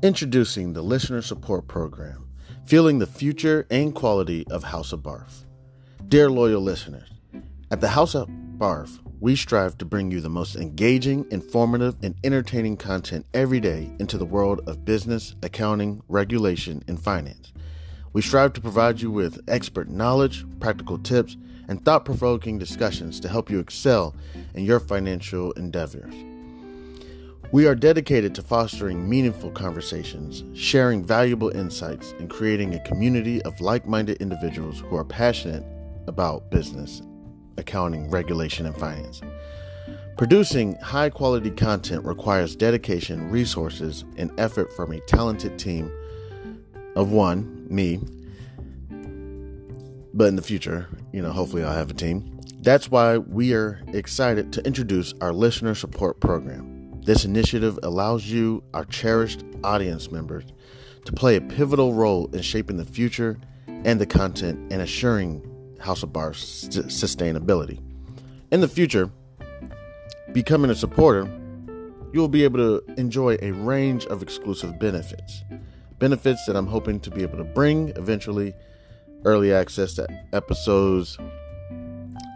Introducing the Listener Support Program, feeling the future and quality of House of Barf. Dear loyal listeners, at the House of Barf, we strive to bring you the most engaging, informative, and entertaining content every day into the world of business, accounting, regulation, and finance. We strive to provide you with expert knowledge, practical tips, and thought provoking discussions to help you excel in your financial endeavors. We are dedicated to fostering meaningful conversations, sharing valuable insights, and creating a community of like minded individuals who are passionate about business, accounting, regulation, and finance. Producing high quality content requires dedication, resources, and effort from a talented team of one, me, but in the future, you know, hopefully I'll have a team. That's why we are excited to introduce our listener support program. This initiative allows you, our cherished audience members, to play a pivotal role in shaping the future and the content and assuring House of Barf's sustainability. In the future, becoming a supporter, you will be able to enjoy a range of exclusive benefits. Benefits that I'm hoping to be able to bring eventually early access to episodes,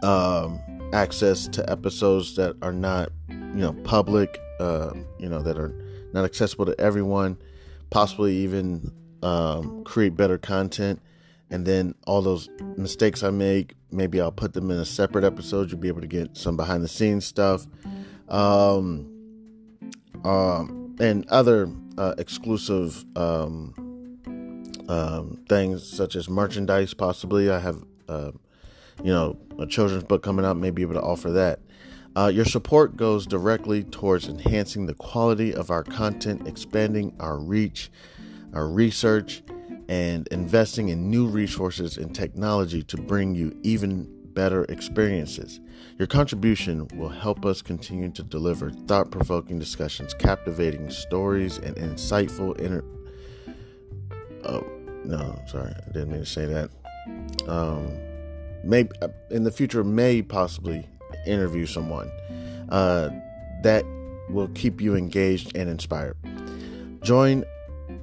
um, access to episodes that are not, you know, public, uh, you know, that are not accessible to everyone, possibly even um, create better content. And then all those mistakes I make, maybe I'll put them in a separate episode. You'll be able to get some behind the scenes stuff. Um, um, and other uh, exclusive um, um, things such as merchandise, possibly. I have, uh, you know, a children's book coming out, may be able to offer that. Uh, your support goes directly towards enhancing the quality of our content, expanding our reach, our research, and investing in new resources and technology to bring you even better experiences. Your contribution will help us continue to deliver thought provoking discussions, captivating stories, and insightful inter. Oh, no, sorry, I didn't mean to say that. Um, maybe uh, in the future, may possibly interview someone uh, that will keep you engaged and inspired. Join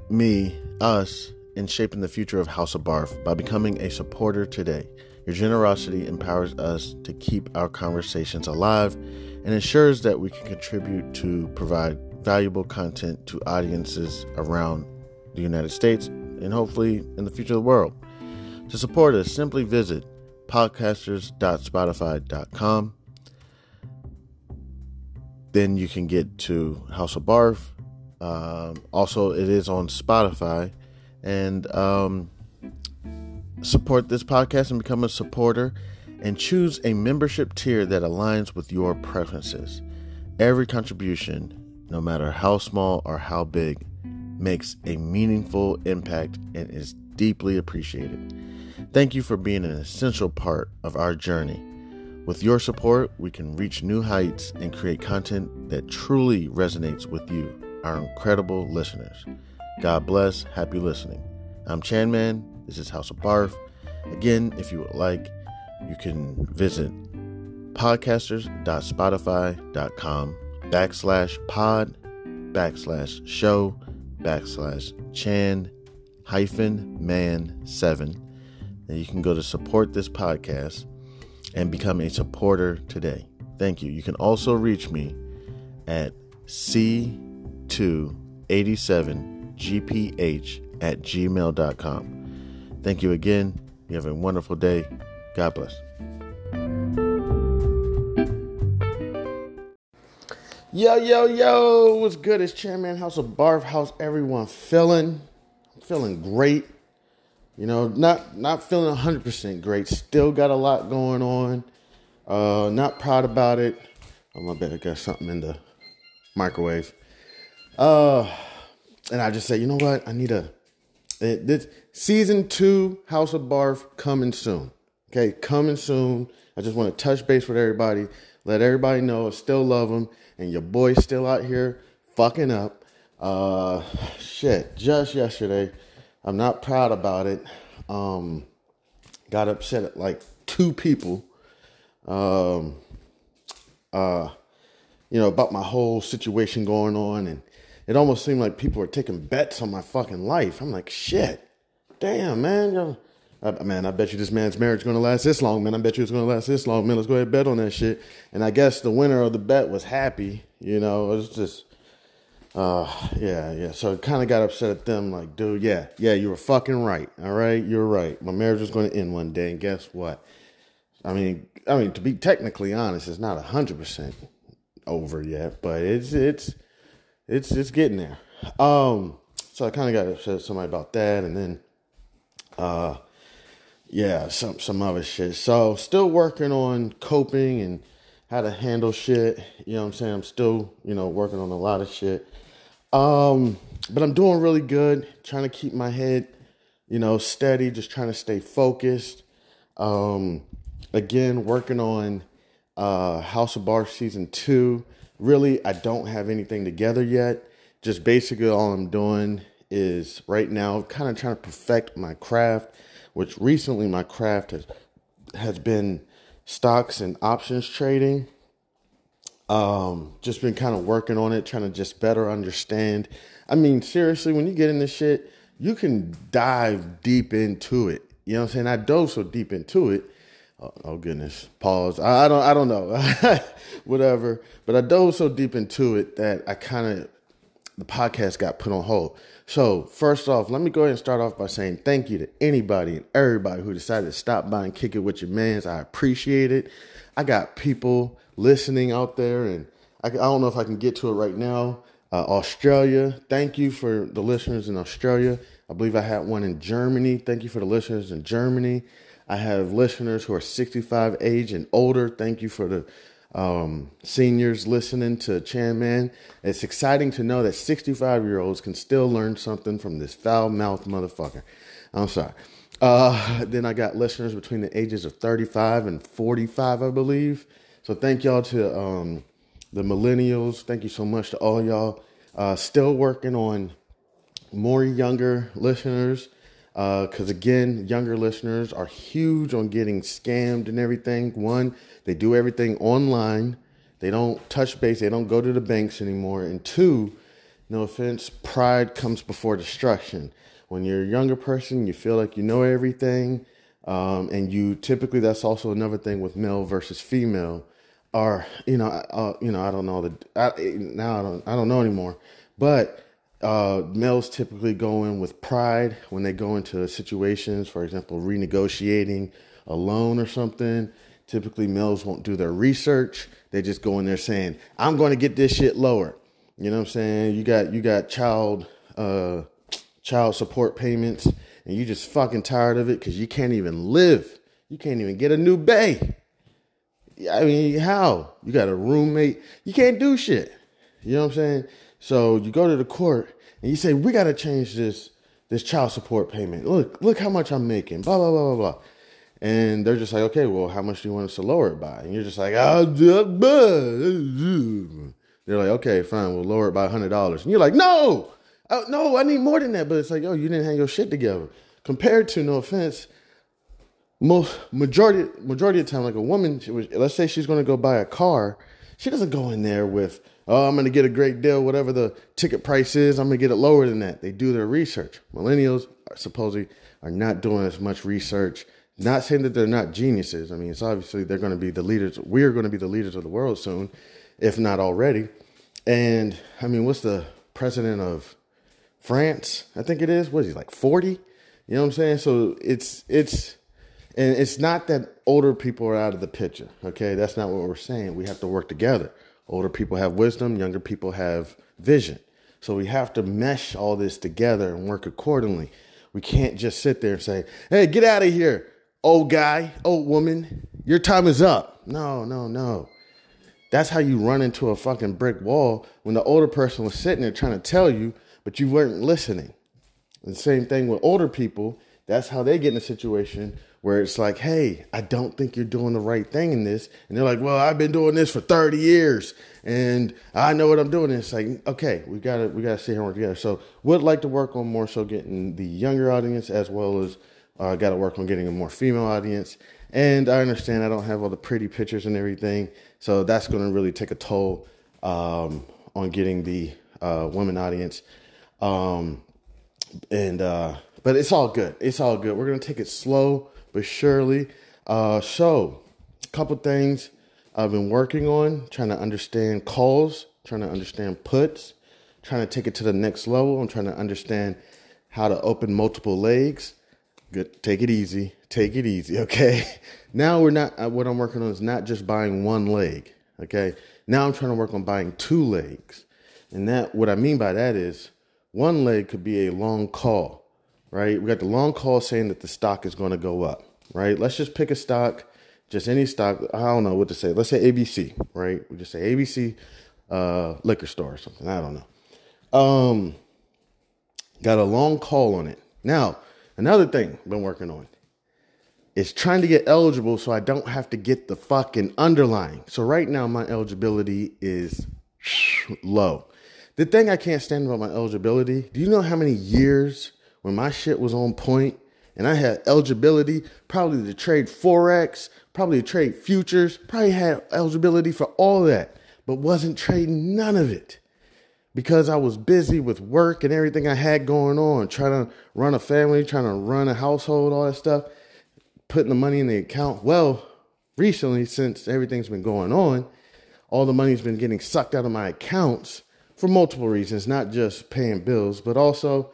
me, us, in shaping the future of House of Barf by becoming a supporter today. Your generosity empowers us to keep our conversations alive and ensures that we can contribute to provide valuable content to audiences around the United States and hopefully in the future of the world. To support us, simply visit podcasters.spotify.com then you can get to House of Barf. Um, also, it is on Spotify. And um, support this podcast and become a supporter and choose a membership tier that aligns with your preferences. Every contribution, no matter how small or how big, makes a meaningful impact and is deeply appreciated. Thank you for being an essential part of our journey with your support, we can reach new heights and create content that truly resonates with you, our incredible listeners. God bless. Happy listening. I'm Chan Man. This is House of Barf. Again, if you would like, you can visit podcasters.spotify.com backslash pod backslash show backslash chan hyphen man seven. And you can go to support this podcast and become a supporter today. Thank you. You can also reach me at c287gph at gmail.com. Thank you again. You have a wonderful day. God bless. Yo, yo, yo, what's good? It's Chan Man House of Barf. How's everyone feeling? I'm feeling great. You know, not not feeling 100% great. Still got a lot going on. Uh, not proud about it. Oh my bad, I got something in the microwave. Uh, and I just said, you know what? I need a it, this season two House of Barf coming soon. Okay, coming soon. I just want to touch base with everybody, let everybody know I still love them, and your boy's still out here fucking up. Uh, shit. Just yesterday, I'm not proud about it. Um, got upset at like two people. Um, uh, you know, about my whole situation going on and it almost seemed like people were taking bets on my fucking life. I'm like, shit, damn, man. I, man, I bet you this man's marriage to last this long, man. I bet you it's going to last this long, man. Let's go ahead and bet on that shit. And I guess the winner of the bet was happy. You know, it was just, uh, yeah, yeah. So kind of got upset at them, like, dude, yeah, yeah, you were fucking right. All right, you're right. My marriage was going to end one day, and guess what? I mean, I mean, to be technically honest, it's not hundred percent over yet, but it's it's it's it's getting there. Um, so I kind of got upset at somebody about that, and then, uh yeah, some some other shit. So still working on coping and how to handle shit. You know what I'm saying? I'm still, you know, working on a lot of shit. Um, but I'm doing really good, trying to keep my head, you know, steady, just trying to stay focused. Um, again, working on uh House of Barf season two. Really, I don't have anything together yet. Just basically all I'm doing is right now kind of trying to perfect my craft which recently my craft has has been stocks and options trading. Um, just been kind of working on it, trying to just better understand. I mean, seriously, when you get in this shit, you can dive deep into it. You know what I'm saying? I dove so deep into it. Oh, oh goodness, pause. I, I don't, I don't know, whatever. But I dove so deep into it that I kind of the podcast got put on hold. So, first off, let me go ahead and start off by saying thank you to anybody and everybody who decided to stop by and kick it with your mans. I appreciate it. I got people listening out there, and I, I don't know if I can get to it right now. Uh, Australia, thank you for the listeners in Australia. I believe I had one in Germany. Thank you for the listeners in Germany. I have listeners who are 65 age and older. Thank you for the um, seniors listening to Chan Man. It's exciting to know that 65 year olds can still learn something from this foul mouthed motherfucker. I'm sorry. Uh, then I got listeners between the ages of 35 and 45, I believe. So thank y'all to um, the millennials. Thank you so much to all y'all. Uh, still working on more younger listeners because uh, again, younger listeners are huge on getting scammed and everything. One, they do everything online. They don't touch base. They don't go to the banks anymore. And two, no offense, pride comes before destruction. When you're a younger person, you feel like you know everything, um, and you typically that's also another thing with male versus female. Or you know, uh, you know, I don't know the I, now I don't I don't know anymore, but uh, males typically go in with pride when they go into situations, for example, renegotiating a loan or something. Typically, males won't do their research. They just go in there saying, "I'm going to get this shit lower." You know what I'm saying? You got you got child uh, child support payments, and you just fucking tired of it because you can't even live. You can't even get a new bay. I mean, how? You got a roommate. You can't do shit. You know what I'm saying? So you go to the court and you say, "We got to change this this child support payment. Look, look how much I'm making." Blah blah blah blah blah. And they're just like, "Okay, well, how much do you want us to lower it by?" And you're just like, "Ah." They're like, "Okay, fine, we'll lower it by hundred dollars." And you're like, "No, oh, no, I need more than that." But it's like, "Oh, you didn't have your shit together." Compared to, no offense, most majority majority of time, like a woman, was, let's say she's going to go buy a car, she doesn't go in there with oh, I'm going to get a great deal, whatever the ticket price is, I'm going to get it lower than that. They do their research. Millennials are supposedly are not doing as much research. Not saying that they're not geniuses. I mean, it's obviously they're going to be the leaders. We're going to be the leaders of the world soon, if not already. And I mean, what's the president of France? I think it is. What is he like 40? You know what I'm saying? So it's it's and it's not that older people are out of the picture. Okay, that's not what we're saying. We have to work together. Older people have wisdom, younger people have vision. So we have to mesh all this together and work accordingly. We can't just sit there and say, hey, get out of here, old guy, old woman. Your time is up. No, no, no. That's how you run into a fucking brick wall when the older person was sitting there trying to tell you, but you weren't listening. the same thing with older people. That's how they get in a situation where it's like, hey, I don't think you're doing the right thing in this. And they're like, well, I've been doing this for 30 years and I know what I'm doing. And it's like, okay, we gotta we gotta sit here and work together. So would like to work on more so getting the younger audience as well as uh, gotta work on getting a more female audience. And I understand I don't have all the pretty pictures and everything. So that's gonna really take a toll um, on getting the uh, women audience. Um, and uh, but it's all good. It's all good. We're gonna take it slow but surely. Uh, so, a couple things I've been working on, trying to understand calls, trying to understand puts, trying to take it to the next level. I'm trying to understand how to open multiple legs. Good. Take it easy. Take it easy. Okay. Now we're not, uh, what I'm working on is not just buying one leg. Okay. Now I'm trying to work on buying two legs. And that, what I mean by that is one leg could be a long call, right? We got the long call saying that the stock is going to go up, right? Let's just pick a stock, just any stock. I don't know what to say. Let's say ABC, right? We just say ABC uh, liquor store or something. I don't know. Um, got a long call on it. Now, another thing I've been working on is trying to get eligible so I don't have to get the fucking underlying. So right now my eligibility is low. The thing I can't stand about my eligibility, do you know how many years when my shit was on point and I had eligibility probably to trade Forex, probably to trade futures, probably had eligibility for all that, but wasn't trading none of it because I was busy with work and everything I had going on, trying to run a family, trying to run a household, all that stuff putting the money in the account. Well, recently, since everything's been going on, all the money's been getting sucked out of my accounts for multiple reasons, not just paying bills, but also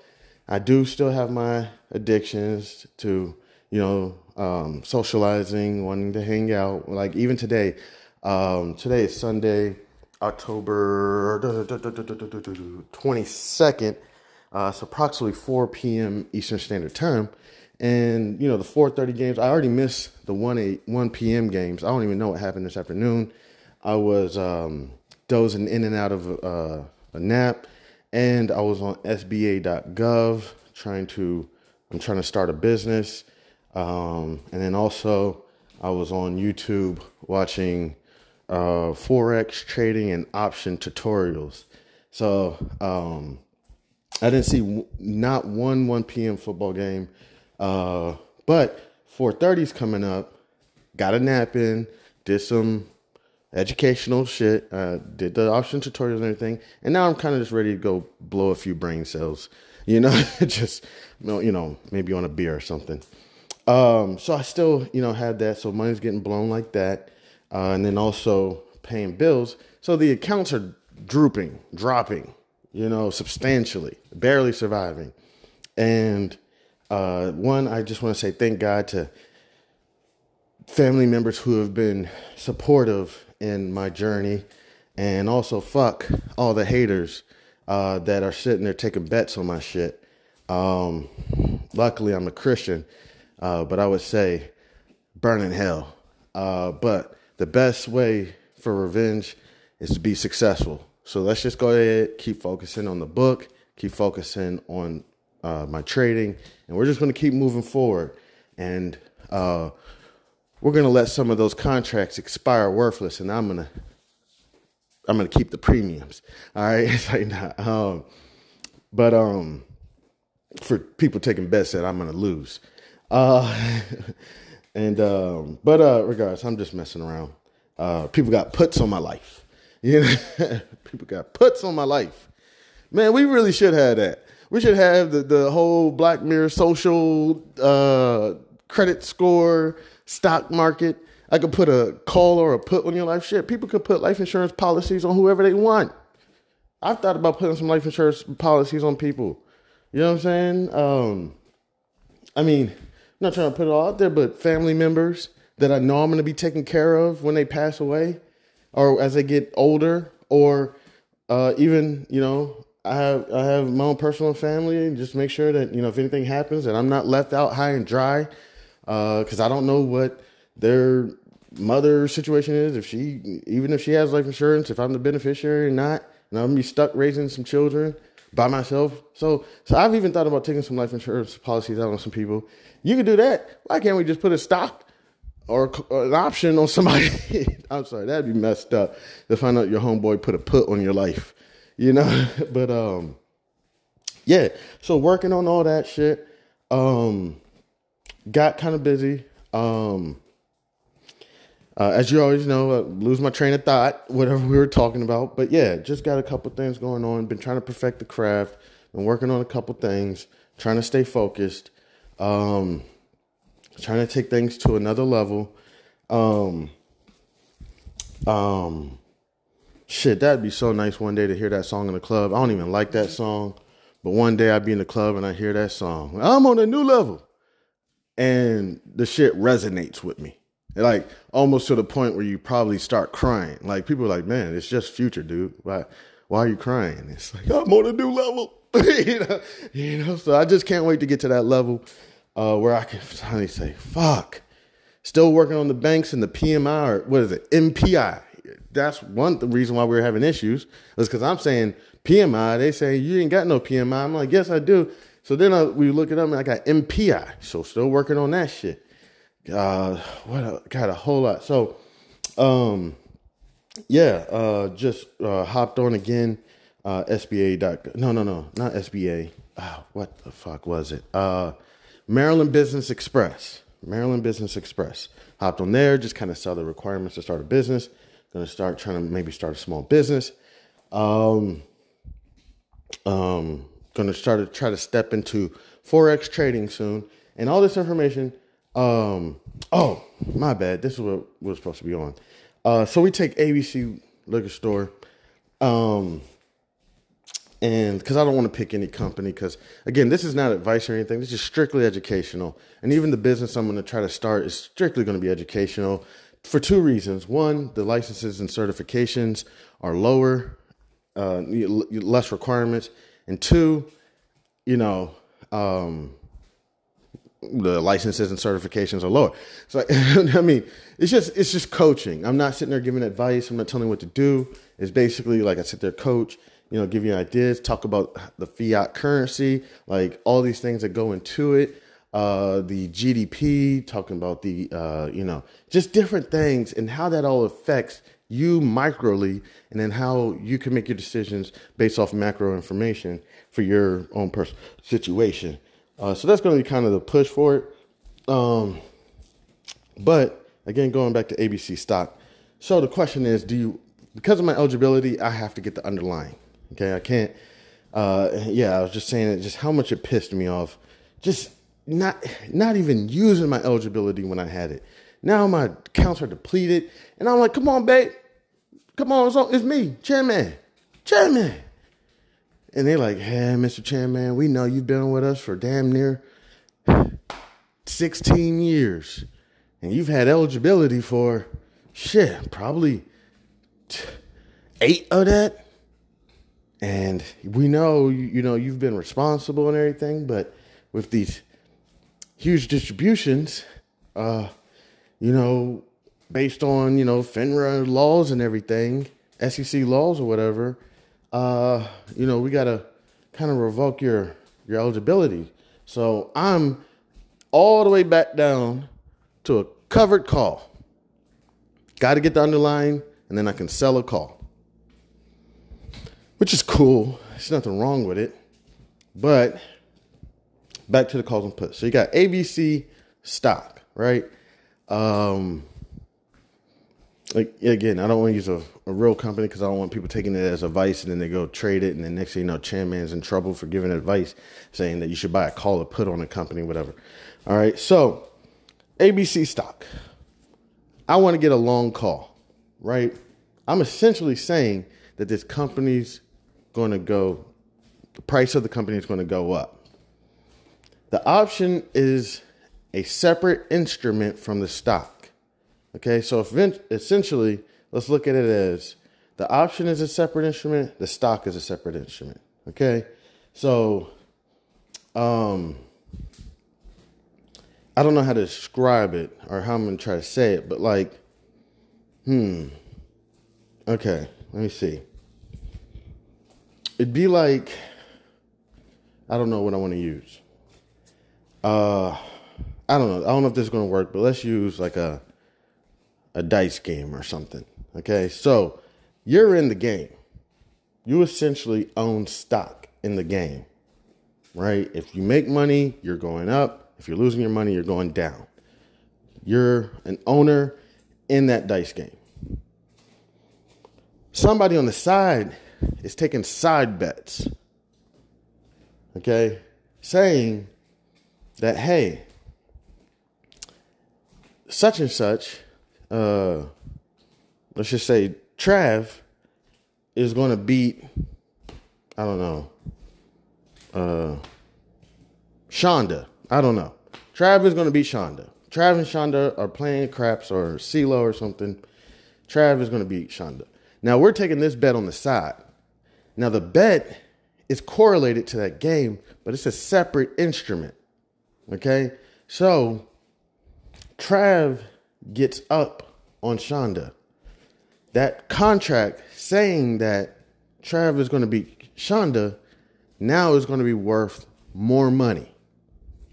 I do still have my addictions to, you know, um, socializing, wanting to hang out. Like even today, um, today is Sunday, October 22nd. Uh, it's approximately 4 p.m. Eastern Standard Time. And you know the 4:30 games. I already missed the 1 8 1 p.m. games. I don't even know what happened this afternoon. I was um, dozing in and out of uh, a nap, and I was on SBA.gov trying to. I'm trying to start a business, um, and then also I was on YouTube watching uh, forex trading and option tutorials. So um, I didn't see w- not one 1 p.m. football game. Uh, but 430's coming up. Got a nap in, did some educational shit, uh, did the option tutorials and everything, and now I'm kind of just ready to go blow a few brain cells. You know, just you know, maybe on a beer or something. Um, so I still, you know, had that. So money's getting blown like that, uh, and then also paying bills. So the accounts are drooping, dropping, you know, substantially, barely surviving, and uh, one, I just want to say thank God to family members who have been supportive in my journey, and also fuck all the haters uh, that are sitting there taking bets on my shit. Um, luckily, I'm a Christian, uh, but I would say burn in hell. Uh, but the best way for revenge is to be successful. So let's just go ahead, keep focusing on the book, keep focusing on uh, my trading, and we're just going to keep moving forward. And uh, we're going to let some of those contracts expire worthless, and I'm gonna I'm gonna keep the premiums. All right, it's like nah, um, but um, for people taking bets that I'm gonna lose. Uh, and um, but uh, regardless, I'm just messing around. Uh, people got puts on my life. You know, people got puts on my life. Man, we really should have that. We should have the, the whole Black Mirror social uh, credit score, stock market. I could put a call or a put on your life. Shit, people could put life insurance policies on whoever they want. I've thought about putting some life insurance policies on people. You know what I'm saying? Um, I mean, I'm not trying to put it all out there, but family members that I know I'm going to be taken care of when they pass away or as they get older, or uh, even, you know, I have I have my own personal family, and just make sure that you know if anything happens, that I'm not left out high and dry, because uh, I don't know what their mother situation is. If she even if she has life insurance, if I'm the beneficiary or not, and I'm gonna be stuck raising some children by myself. So so I've even thought about taking some life insurance policies out on some people. You can do that. Why can't we just put a stop or, or an option on somebody? I'm sorry, that'd be messed up to find out your homeboy put a put on your life you know. but um, yeah. So working on all that shit. Um, got kind of busy. Um, uh, as you always know, I lose my train of thought, whatever we were talking about. But yeah, just got a couple things going on. Been trying to perfect the craft. Been working on a couple things. Trying to stay focused. Um, trying to take things to another level. Um, um, shit, that'd be so nice one day to hear that song in the club. I don't even like that song, but one day I'd be in the club and I hear that song. I'm on a new level, and the shit resonates with me like almost to the point where you probably start crying. Like people are like, man, it's just future, dude. Why why are you crying? It's like I'm on a new level. you know, you know. So I just can't wait to get to that level uh, where I can finally say, fuck. Still working on the banks and the PMI or what is it? MPI. That's one the reason why we are having issues. Is because I'm saying PMI. They say you ain't got no PMI. I'm like, yes, I do. So then I, we look it up and I got MPI. So still working on that shit uh, what a, got a whole lot. So, um, yeah, uh, just uh, hopped on again. Uh, SBA no no no not SBA. Oh, ah, what the fuck was it? Uh, Maryland Business Express. Maryland Business Express. Hopped on there, just kind of saw the requirements to start a business. Gonna start trying to maybe start a small business. Um, um, gonna start to try to step into forex trading soon, and all this information um, oh, my bad. This is what we're supposed to be on. Uh, so we take ABC liquor store. Um, and because I don't want to pick any company, because again, this is not advice or anything. This is strictly educational. And even the business I'm going to try to start is strictly going to be educational for two reasons. One, the licenses and certifications are lower, uh, less requirements. And two, you know, um, the licenses and certifications are lower. So I mean, it's just it's just coaching. I'm not sitting there giving advice. I'm not telling you what to do. It's basically like I sit there, coach. You know, give you ideas, talk about the fiat currency, like all these things that go into it. Uh, the GDP, talking about the uh, you know, just different things and how that all affects you microly, and then how you can make your decisions based off macro information for your own personal situation. Uh, so that's going to be kind of the push for it. Um, but again, going back to ABC stock. So the question is, do you, because of my eligibility, I have to get the underlying. Okay, I can't. Uh, yeah, I was just saying it. Just how much it pissed me off. Just not not even using my eligibility when I had it. Now my accounts are depleted, and I'm like, come on, babe, come on, it's, it's me, chairman, chairman. And they're like, hey, Mr. Chairman, we know you've been with us for damn near 16 years. And you've had eligibility for shit, probably eight of that. And we know, you know, you've been responsible and everything, but with these huge distributions, uh, you know, based on, you know, FINRA laws and everything, SEC laws or whatever, uh, you know, we gotta kind of revoke your your eligibility. So I'm all the way back down to a covered call. Got to get the underlying, and then I can sell a call, which is cool. There's nothing wrong with it. But back to the calls and puts. So you got ABC stock, right? Um, like again, I don't want to use a, a real company because I don't want people taking it as advice and then they go trade it and then next thing you know, Chan Man's in trouble for giving advice saying that you should buy a call or put on a company, whatever. All right, so ABC stock. I want to get a long call, right? I'm essentially saying that this company's going to go, the price of the company is going to go up. The option is a separate instrument from the stock. Okay, so if, essentially, let's look at it as the option is a separate instrument, the stock is a separate instrument. Okay, so um, I don't know how to describe it or how I'm gonna try to say it, but like, hmm, okay, let me see. It'd be like, I don't know what I want to use. Uh, I don't know. I don't know if this is gonna work, but let's use like a a dice game or something. Okay, so you're in the game. You essentially own stock in the game, right? If you make money, you're going up. If you're losing your money, you're going down. You're an owner in that dice game. Somebody on the side is taking side bets. Okay? Saying that, hey, such and such, uh, let's just say Trav is going to beat, I don't know, uh, Shonda. I don't know. Trav is going to beat Shonda. Trav and Shonda are playing craps or CeeLo or something. Trav is going to beat Shonda. Now we're taking this bet on the side. Now the bet is correlated to that game, but it's a separate instrument. Okay? So Trav gets up on Shonda. That contract saying that Trav is going to beat Shonda now is going to be worth more money.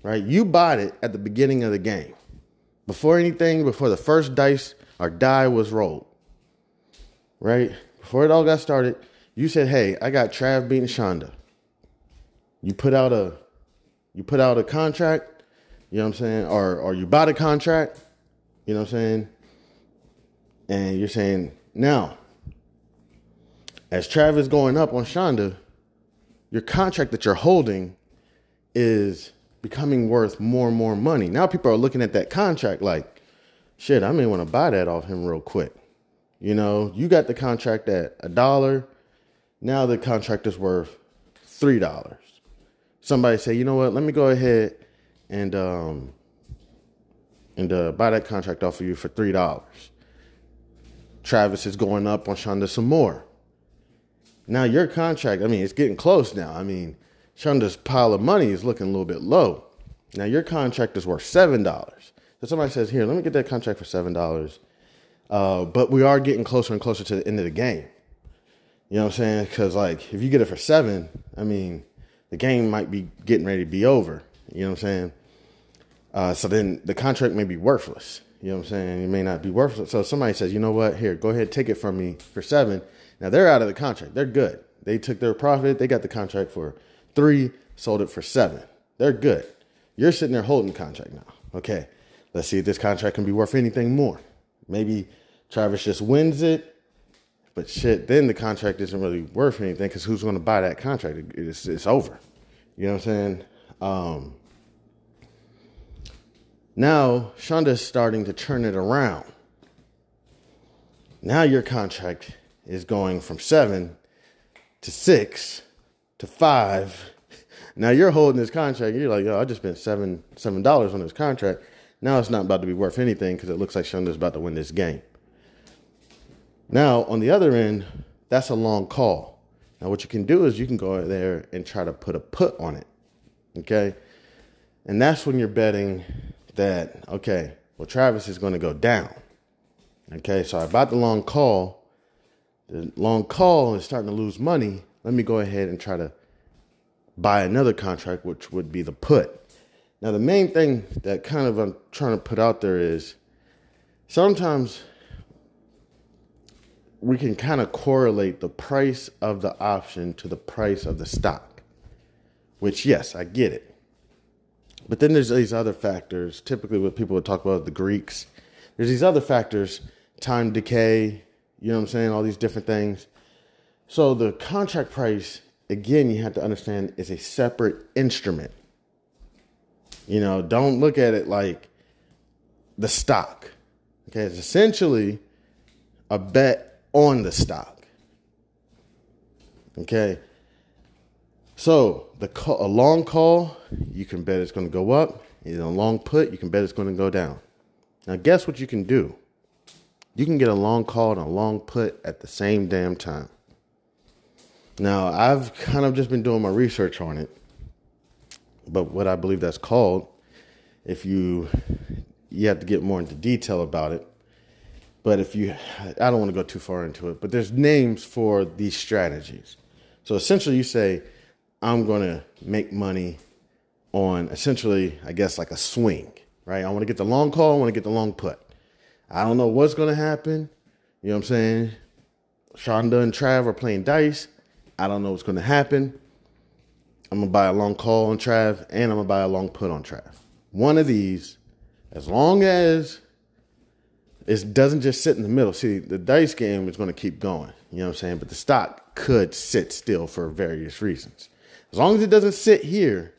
Right? You bought it at the beginning of the game. Before anything, before the first dice or die was rolled. Right? Before it all got started, you said, "Hey, I got Trav beating Shonda." You put out a you put out a contract, you know what I'm saying? Or or you bought a contract, you know what I'm saying? And you're saying, now, as Travis going up on Shonda, your contract that you're holding is becoming worth more and more money. Now people are looking at that contract like, shit, I may want to buy that off him real quick. You know, you got the contract at a dollar. Now the contract is worth three dollars. Somebody say, you know what? Let me go ahead and um and uh, buy that contract off of you for three dollars. Travis is going up on Shonda some more. Now your contract, I mean, it's getting close now. I mean, Shonda's pile of money is looking a little bit low. Now your contract is worth seven dollars. So somebody says, "Here, let me get that contract for seven dollars." Uh, but we are getting closer and closer to the end of the game. You know what I'm saying? Because like, if you get it for seven, I mean, the game might be getting ready to be over. You know what I'm saying? Uh, so then the contract may be worthless. You know what I'm saying? It may not be worthless. So somebody says, you know what? Here, go ahead, take it from me for seven. Now they're out of the contract. They're good. They took their profit. They got the contract for three, sold it for seven. They're good. You're sitting there holding the contract now. Okay, let's see if this contract can be worth anything more. Maybe Travis just wins it, but shit, then the contract isn't really worth anything because who's going to buy that contract? It's, it's over. You know what I'm saying? Um, now Shonda's starting to turn it around. Now your contract is going from seven to six to five. Now you're holding this contract. You're like, yo, I just spent seven seven dollars on this contract. Now it's not about to be worth anything because it looks like Shonda's about to win this game. Now, on the other end, that's a long call. Now, what you can do is you can go out there and try to put a put on it. Okay. And that's when you're betting that, okay, well, Travis is going to go down. Okay. So I bought the long call. The long call is starting to lose money. Let me go ahead and try to buy another contract, which would be the put. Now, the main thing that kind of I'm trying to put out there is sometimes we can kind of correlate the price of the option to the price of the stock, which, yes, I get it. But then there's these other factors, typically what people would talk about the Greeks. There's these other factors, time decay, you know what I'm saying, all these different things. So the contract price, again, you have to understand is a separate instrument. You know, don't look at it like the stock. Okay, it's essentially a bet on the stock. Okay. So the call, a long call, you can bet it's going to go up. In a long put, you can bet it's going to go down. Now, guess what you can do? You can get a long call and a long put at the same damn time. Now, I've kind of just been doing my research on it, but what I believe that's called, if you you have to get more into detail about it, but if you, I don't want to go too far into it, but there's names for these strategies. So essentially, you say, I'm going to make money on essentially, I guess, like a swing, right? I want to get the long call, I want to get the long put. I don't know what's going to happen. You know what I'm saying? Shonda and Trav are playing dice. I don't know what's going to happen. I'm going to buy a long call on Trav and I'm going to buy a long put on Trav. One of these, as long as it doesn't just sit in the middle. See, the dice game is going to keep going. You know what I'm saying? But the stock could sit still for various reasons. As long as it doesn't sit here,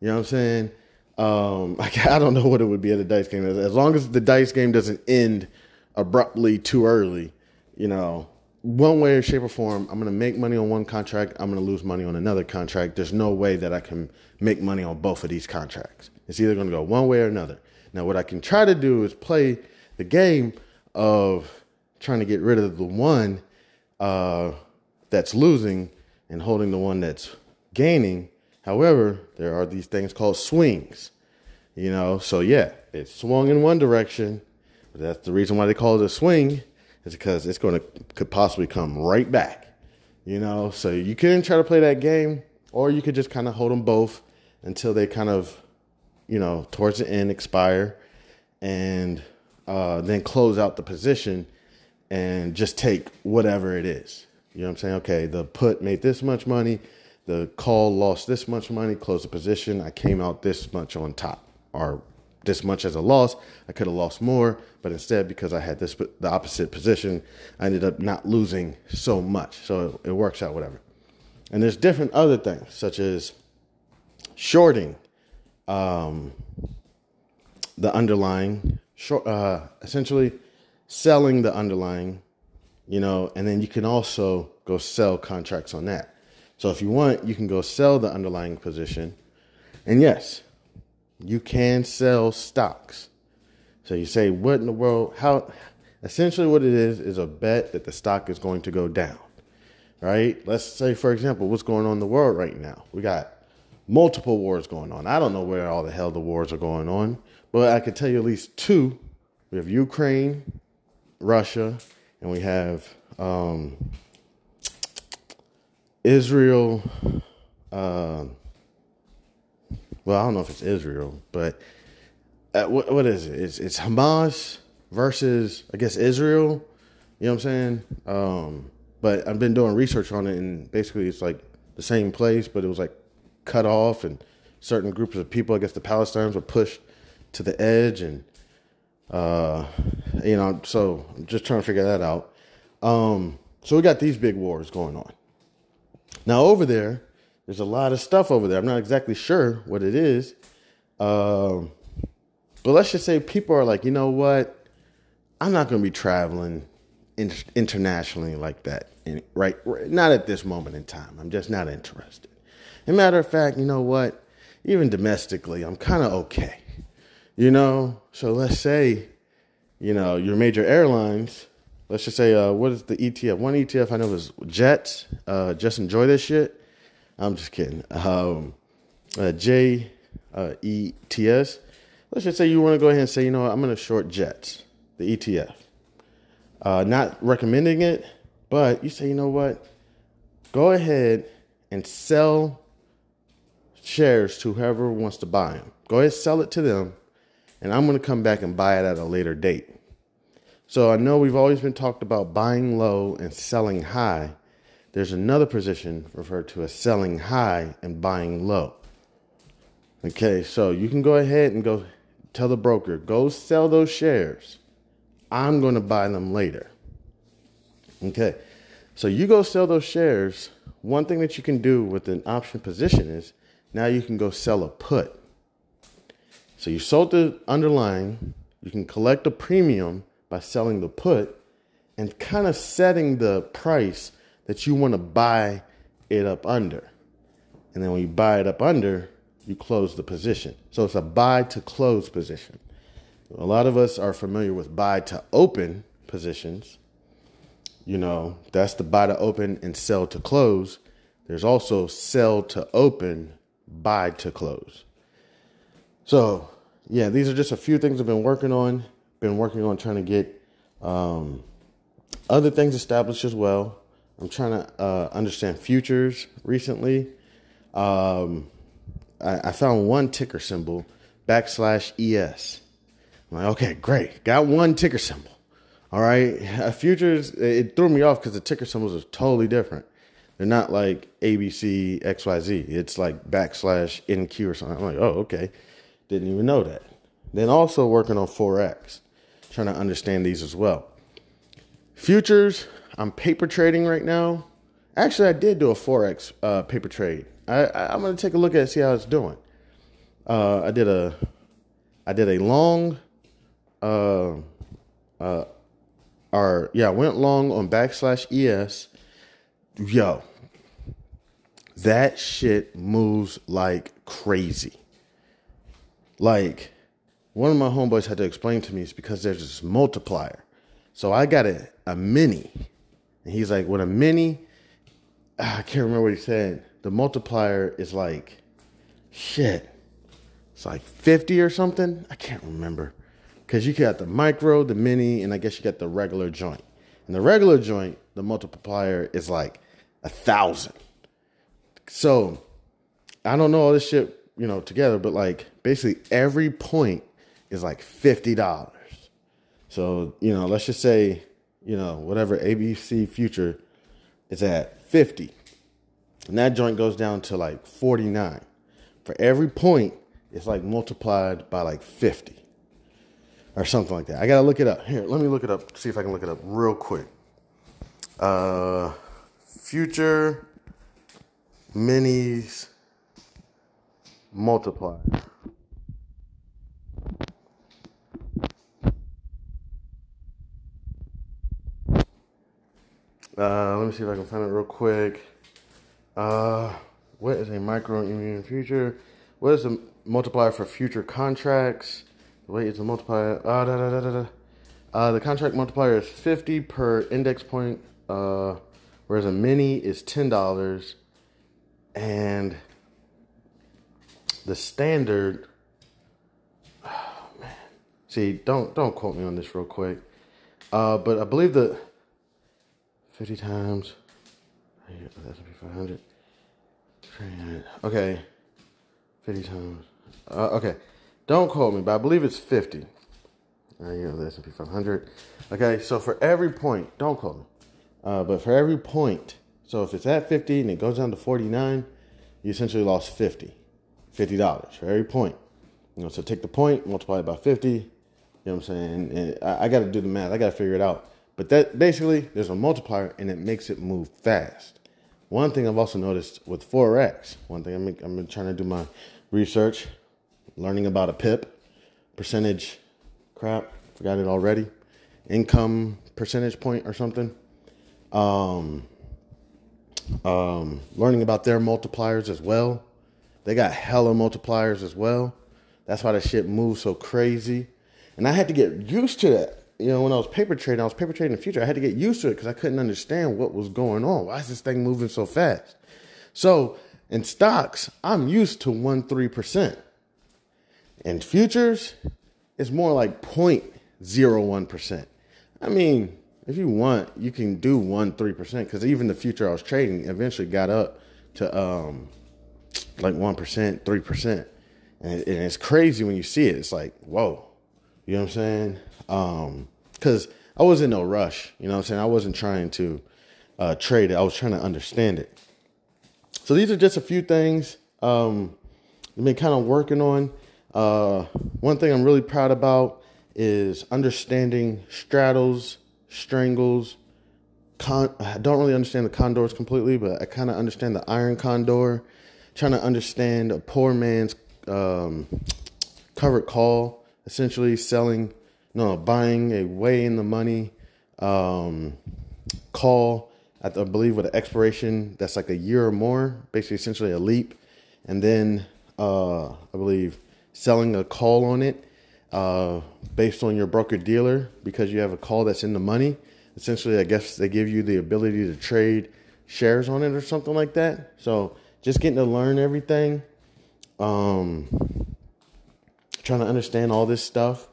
you know what I'm saying? Um, I don't know what it would be at a dice game. As long as the dice game doesn't end abruptly too early, you know, one way or shape or form, I'm going to make money on one contract. I'm going to lose money on another contract. There's no way that I can make money on both of these contracts. It's either going to go one way or another. Now, what I can try to do is play the game of trying to get rid of the one uh, that's losing and holding the one that's gaining. However, there are these things called swings. You know, so yeah, it swung in one direction. But that's the reason why they call it a swing, is because it's going to could possibly come right back. You know, so you can try to play that game, or you could just kind of hold them both until they kind of, you know, towards the end expire, and uh, then close out the position and just take whatever it is. You know what I'm saying? Okay, the put made this much money, the call lost this much money, closed the position, I came out this much on top, or this much as a loss. I could have lost more, but instead, because I had this the opposite position, I ended up not losing so much. So it works out, whatever. And there's different other things, such as shorting um, the underlying, short, uh, essentially selling the underlying, you know, and then you can also go sell contracts on that. So if you want, you can go sell the underlying position. And yes, you can sell stocks. So you say, what in the world? How? Essentially, what it is is a bet that the stock is going to go down, right? Let's say, for example, what's going on in the world right now? We got multiple wars going on. I don't know where all the hell the wars are going on, but I can tell you at least two. We have Ukraine Russia, and we have um, Israel. Uh, well, I don't know if it's Israel, but uh, what, what is it? It's, it's Hamas versus, I guess, Israel. You know what I'm saying? Um, but I've been doing research on it, and basically it's like the same place, but it was like cut off, and certain groups of people, I guess the Palestinians, were pushed to the edge, and uh, you know, so I'm just trying to figure that out. Um, so we got these big wars going on. Now over there, there's a lot of stuff over there. I'm not exactly sure what it is. Um, but let's just say people are like, you know what? I'm not going to be traveling in, internationally like that. right, not at this moment in time. I'm just not interested. As a matter of fact, you know what? Even domestically, I'm kind of okay. You know, so let's say, you know, your major airlines, let's just say, uh, what is the ETF? One ETF I know is Jets. Uh, just enjoy this shit. I'm just kidding. Um, uh, J E T S. Let's just say you want to go ahead and say, you know what, I'm going to short Jets, the ETF. Uh, not recommending it, but you say, you know what, go ahead and sell shares to whoever wants to buy them. Go ahead, sell it to them and I'm going to come back and buy it at a later date. So I know we've always been talked about buying low and selling high. There's another position referred to as selling high and buying low. Okay, so you can go ahead and go tell the broker, go sell those shares. I'm going to buy them later. Okay, so you go sell those shares. One thing that you can do with an option position is now you can go sell a put. So you sold the underlying, you can collect a premium by selling the put and kind of setting the price that you want to buy it up under. And then when you buy it up under, you close the position. So it's a buy to close position. A lot of us are familiar with buy to open positions. You know, that's the buy to open and sell to close. There's also sell to open, buy to close. So, yeah, these are just a few things I've been working on. Been working on trying to get um, other things established as well. I'm trying to uh, understand futures recently. Um, I, I, found one ticker symbol, backslash ES. I'm like, okay, great. Got one ticker symbol. All right. Futures, it threw me off because the ticker symbols are totally different. They're not like ABC, XYZ. It's like backslash NQ or something. I'm like, oh, okay. Didn't even know that. Then also working on Forex. Trying to understand these as well. Futures, I'm paper trading right now. Actually, I did do a forex uh, paper trade. I, am gonna take a look at it, see how it's doing. Uh, I did a, I did a long, uh, uh, or yeah, I went long on backslash es. Yo, that shit moves like crazy. Like one of my homeboys had to explain to me it's because there's this multiplier. So I got a, a mini. And he's like, with a mini, ah, I can't remember what he said. The multiplier is like shit. It's like 50 or something. I can't remember. Because you got the micro, the mini, and I guess you got the regular joint. And the regular joint, the multiplier is like a thousand. So I don't know all this shit, you know, together, but like basically every point is like fifty dollars. So, you know, let's just say, you know, whatever ABC future is at 50. And that joint goes down to like 49. For every point, it's like multiplied by like 50 or something like that. I gotta look it up. Here, let me look it up, see if I can look it up real quick. Uh, future minis multiply. Uh, let me see if I can find it real quick. Uh, what is a micro E-mini future? What is the multiplier for future contracts? Wait, it's a multiplier. Uh, da, da, da, da, da. Uh, the contract multiplier is 50 per index point, uh, whereas a mini is $10. And the standard, oh man. See, don't don't quote me on this real quick. Uh, but I believe the 50 times, that's 500. Okay, 50 times. Uh, okay, don't quote me, but I believe it's 50. Uh, you know, the S&P 500. Okay, so for every point, don't quote me, uh, but for every point, so if it's at 50 and it goes down to 49, you essentially lost 50. $50 for every point. You know, so take the point, multiply it by 50. You know what I'm saying? And I, I got to do the math. I got to figure it out. But that basically, there's a multiplier and it makes it move fast. One thing I've also noticed with Forex, one thing I'm, I'm trying to do my research, learning about a PIP, percentage crap, forgot it already, income percentage point or something. Um, um, learning about their multipliers as well. They got hella multipliers as well. That's why that shit moves so crazy. And I had to get used to that. You know, when I was paper trading, I was paper trading in the future. I had to get used to it because I couldn't understand what was going on. Why is this thing moving so fast? So in stocks, I'm used to 1 3%. In futures, it's more like 0.01%. I mean, if you want, you can do one three percent because even the future I was trading eventually got up to um like one percent, three percent, and it's crazy when you see it. It's like whoa, you know what I'm saying? Um, because I was in no rush. You know what I'm saying? I wasn't trying to uh, trade it. I was trying to understand it. So these are just a few things um, I've been kind of working on. Uh, one thing I'm really proud about is understanding straddles strangles. Con- I don't really understand the condors completely, but I kind of understand the iron condor. Trying to understand a poor man's um, covered call, essentially selling, no, buying a way in the money um, call. At the, I believe with an expiration that's like a year or more, basically essentially a leap, and then uh, I believe selling a call on it uh, based on your broker dealer because you have a call that's in the money. Essentially, I guess they give you the ability to trade shares on it or something like that. So just getting to learn everything, um, trying to understand all this stuff.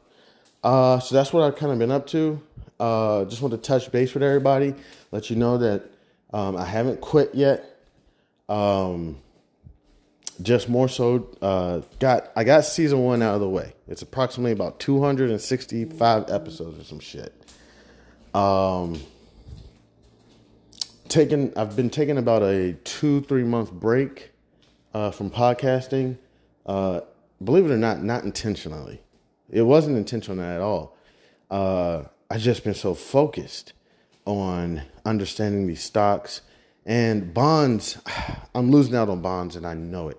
Uh, so that's what I've kind of been up to. Uh, just want to touch base with everybody, let you know that um, I haven't quit yet. Um, just more so uh, got I got season one out of the way. It's approximately about 265 episodes or some shit. Um, taking I've been taking about a two three month break uh, from podcasting. Uh, believe it or not, not intentionally. It wasn't intentional at all. uh, I just been so focused on understanding these stocks and bonds. I'm losing out on bonds, and I know it.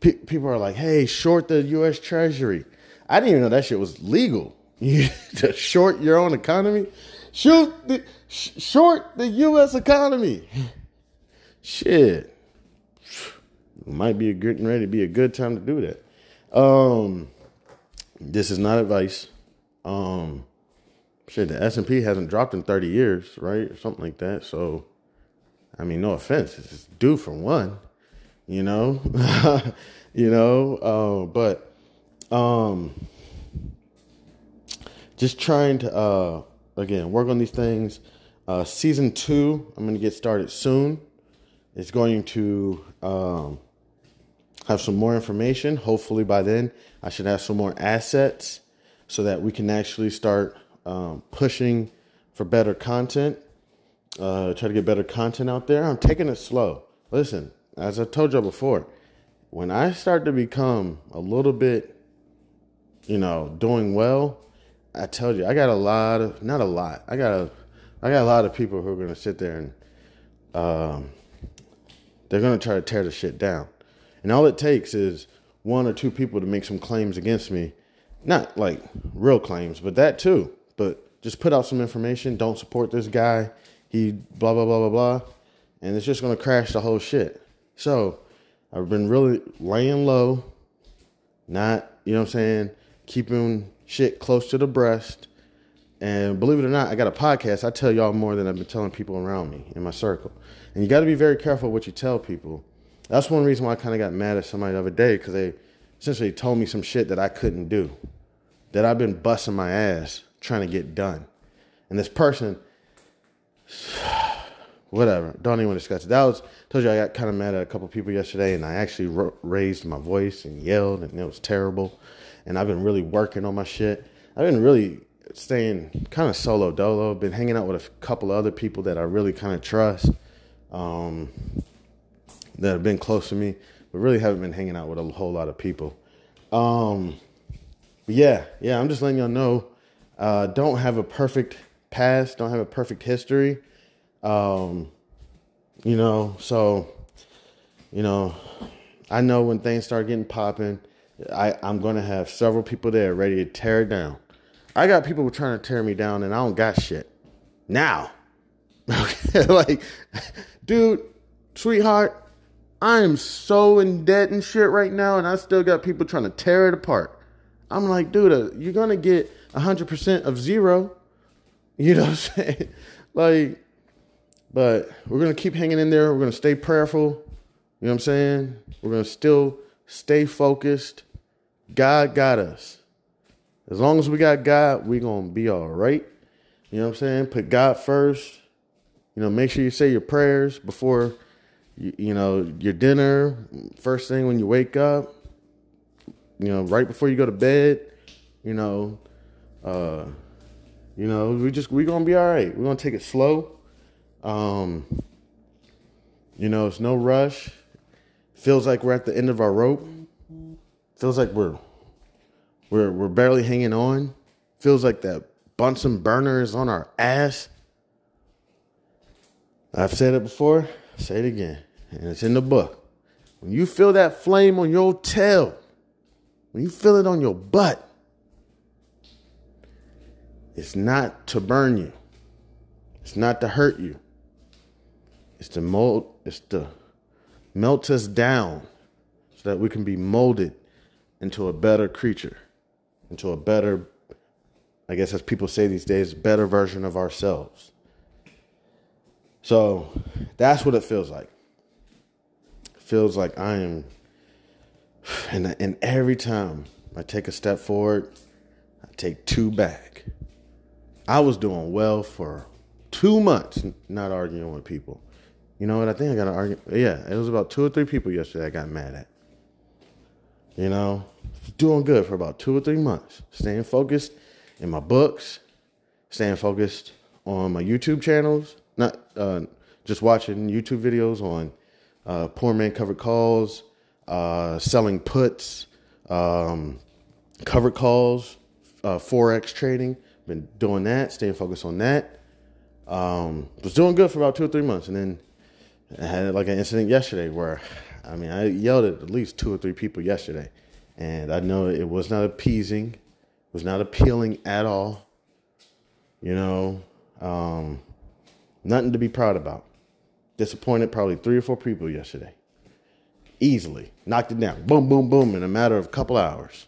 P- people are like, "Hey, short the U.S. Treasury." I didn't even know that shit was legal. to short your own economy, shoot the sh- short the U.S. economy. Shit, might be a getting ready to be a good time to do that. Um, this is not advice. Um, shit, the S and P hasn't dropped in thirty years, right, or something like that. So, I mean, no offense, it's due for one, you know, you know. Uh, but, um, just trying to uh, again work on these things. Uh, season two, I'm to get started soon. It's going to um, have some more information. Hopefully, by then, I should have some more assets so that we can actually start um, pushing for better content. Uh, try to get better content out there. I'm taking it slow. Listen, as I told you before, when I start to become a little bit, you know, doing well, I told you I got a lot of not a lot. I got a I got a lot of people who are gonna sit there and um, they're gonna try to tear the shit down. And all it takes is one or two people to make some claims against me. Not like real claims, but that too. But just put out some information. Don't support this guy. He blah, blah, blah, blah, blah. And it's just going to crash the whole shit. So I've been really laying low, not, you know what I'm saying, keeping shit close to the breast. And believe it or not, I got a podcast. I tell y'all more than I've been telling people around me in my circle. And you got to be very careful what you tell people that's one reason why I kind of got mad at somebody the other day because they essentially told me some shit that I couldn't do, that I've been busting my ass trying to get done. And this person, whatever, don't even discuss it. That was, told you I got kind of mad at a couple people yesterday and I actually raised my voice and yelled and it was terrible. And I've been really working on my shit. I've been really staying kind of solo dolo. Been hanging out with a couple other people that I really kind of trust. Um, that have been close to me, but really haven't been hanging out with a whole lot of people. Um, yeah, yeah, I'm just letting y'all know. Uh, don't have a perfect past, don't have a perfect history. Um, you know, so you know, I know when things start getting popping, I, I'm gonna have several people there ready to tear it down. I got people trying to tear me down and I don't got shit. Now. like, dude, sweetheart, I am so in debt and shit right now, and I still got people trying to tear it apart. I'm like, dude, uh, you're gonna get 100% of zero. You know what I'm saying? like, but we're gonna keep hanging in there. We're gonna stay prayerful. You know what I'm saying? We're gonna still stay focused. God got us. As long as we got God, we gonna be all right. You know what I'm saying? Put God first. You know, make sure you say your prayers before you, you know, your dinner, first thing when you wake up, you know, right before you go to bed, you know, uh, you know, we just we're gonna be all right. We're gonna take it slow. Um, you know, it's no rush. Feels like we're at the end of our rope. Feels like we're we're we're barely hanging on. Feels like that Bunsen burner is on our ass. I've said it before, say it again and it's in the book. When you feel that flame on your tail, when you feel it on your butt, it's not to burn you. It's not to hurt you. It's to mold, it's to melt us down so that we can be molded into a better creature, into a better, I guess as people say these days, better version of ourselves. So that's what it feels like feels like I am, and, and every time I take a step forward, I take two back. I was doing well for two months, not arguing with people. You know what? I think I got to argue. Yeah, it was about two or three people yesterday I got mad at. You know, doing good for about two or three months, staying focused in my books, staying focused on my YouTube channels, not uh, just watching YouTube videos on uh, poor man covered calls, uh, selling puts, um, covered calls, uh, forex trading, Been doing that, staying focused on that. Um, was doing good for about two or three months, and then I had like an incident yesterday where, I mean, I yelled at at least two or three people yesterday, and I know it was not appeasing, was not appealing at all. You know, um, nothing to be proud about. Disappointed probably three or four people yesterday. Easily knocked it down, boom, boom, boom, in a matter of a couple hours.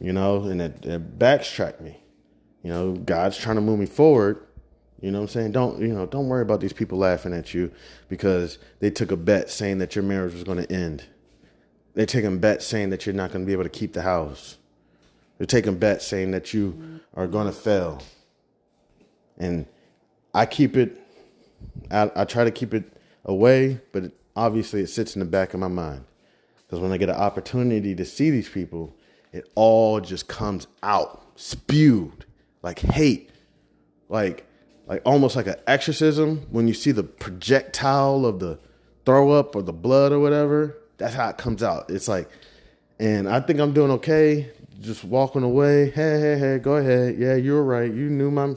You know, and it, it backtracked me. You know, God's trying to move me forward. You know what I'm saying? Don't you know, don't worry about these people laughing at you because they took a bet saying that your marriage was gonna end. They're taking bets saying that you're not gonna be able to keep the house. They're taking bets saying that you are gonna fail. And I keep it I, I try to keep it away, but it, obviously it sits in the back of my mind. Because when I get an opportunity to see these people, it all just comes out spewed like hate, like like almost like an exorcism. When you see the projectile of the throw up or the blood or whatever, that's how it comes out. It's like, and I think I'm doing okay. Just walking away. Hey, hey, hey, go ahead. Yeah, you were right. You knew my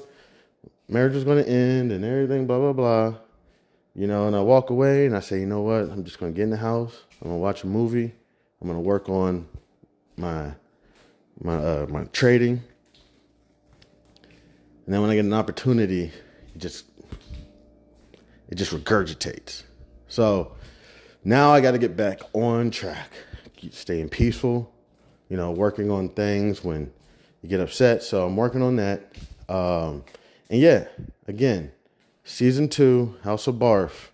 marriage was going to end and everything, blah, blah, blah. You know, and I walk away and I say, you know what? I'm just going to get in the house. I'm going to watch a movie. I'm going to work on my my uh, my trading. And then when I get an opportunity, it just it just regurgitates. So now I got to get back on track, Keep staying peaceful, you know, working on things when you get upset. So I'm working on that. Um, and yeah, again, season two, House of Barf,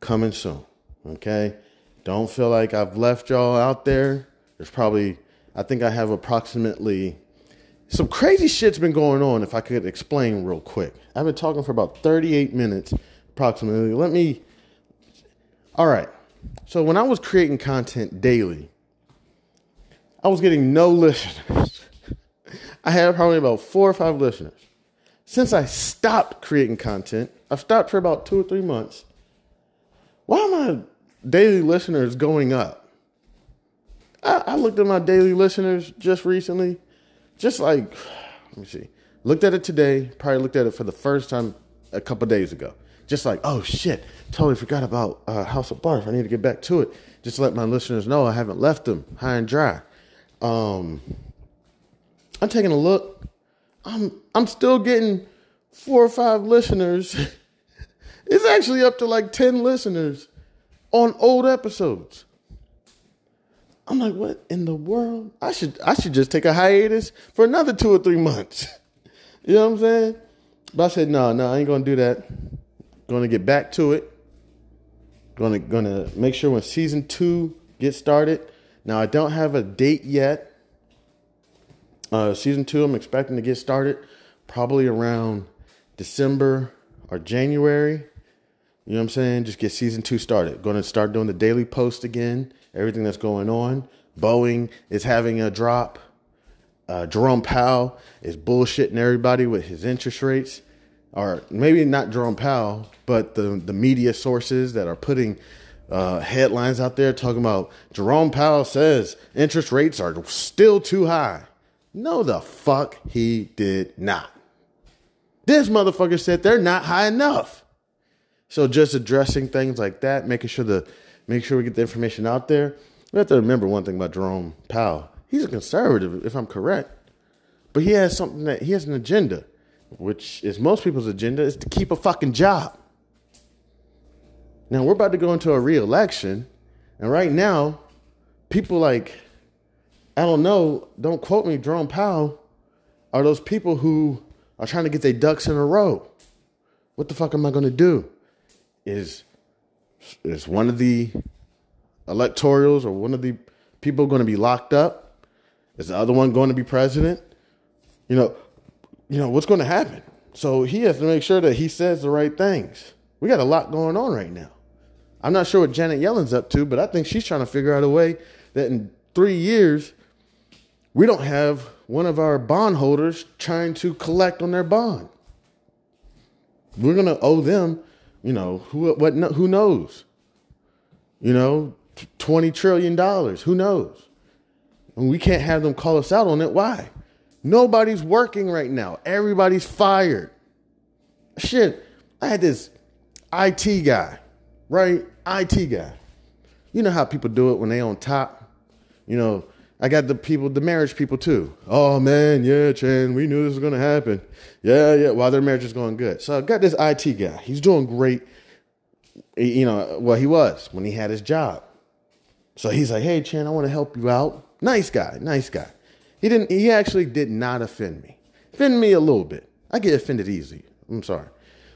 coming soon. Okay, don't feel like I've left y'all out there. There's probably, I think I have approximately some crazy shit's been going on. If I could explain real quick, I've been talking for about 38 minutes approximately. Let me. All right. So when I was creating content daily, I was getting no listeners. I had probably about four or five listeners. Since I stopped creating content, I've stopped for about two or three months. Why are my daily listeners going up? I, I looked at my daily listeners just recently, just like, let me see, looked at it today, probably looked at it for the first time a couple days ago. Just like, oh shit, totally forgot about uh, House of Barf. I need to get back to it. Just let my listeners know I haven't left them high and dry. Um, I'm taking a look. I'm I'm still getting four or five listeners. it's actually up to like ten listeners on old episodes. I'm like, what in the world? I should I should just take a hiatus for another two or three months. you know what I'm saying? But I said, no, no, I ain't gonna do that. Gonna get back to it. Gonna gonna make sure when season two gets started. Now I don't have a date yet. Uh, season two, I'm expecting to get started probably around December or January. You know what I'm saying? Just get season two started. Going to start doing the daily post again. Everything that's going on. Boeing is having a drop. Uh, Jerome Powell is bullshitting everybody with his interest rates, or maybe not Jerome Powell, but the the media sources that are putting uh, headlines out there talking about Jerome Powell says interest rates are still too high. No, the fuck he did not. This motherfucker said they're not high enough. So just addressing things like that, making sure the make sure we get the information out there. We have to remember one thing about Jerome Powell. He's a conservative, if I'm correct, but he has something that he has an agenda, which is most people's agenda is to keep a fucking job. Now we're about to go into a re-election, and right now, people like I don't know, don't quote me, Jerome Powell, are those people who are trying to get their ducks in a row. What the fuck am I going to do? Is is one of the electorals or one of the people going to be locked up? Is the other one going to be president? You know, you know what's going to happen. So he has to make sure that he says the right things. We got a lot going on right now. I'm not sure what Janet Yellen's up to, but I think she's trying to figure out a way that in three years we don't have one of our bondholders trying to collect on their bond. We're going to owe them, you know, who what who knows? You know, 20 trillion dollars, who knows? And we can't have them call us out on it. Why? Nobody's working right now. Everybody's fired. Shit, I had this IT guy, right? IT guy. You know how people do it when they on top. You know, I got the people, the marriage people too. Oh man, yeah, Chan, we knew this was gonna happen. Yeah, yeah. While their marriage is going good. So I got this IT guy. He's doing great. You know, well, he was when he had his job. So he's like, hey, Chan, I want to help you out. Nice guy, nice guy. He didn't. He actually did not offend me. Offend me a little bit. I get offended easy. I'm sorry,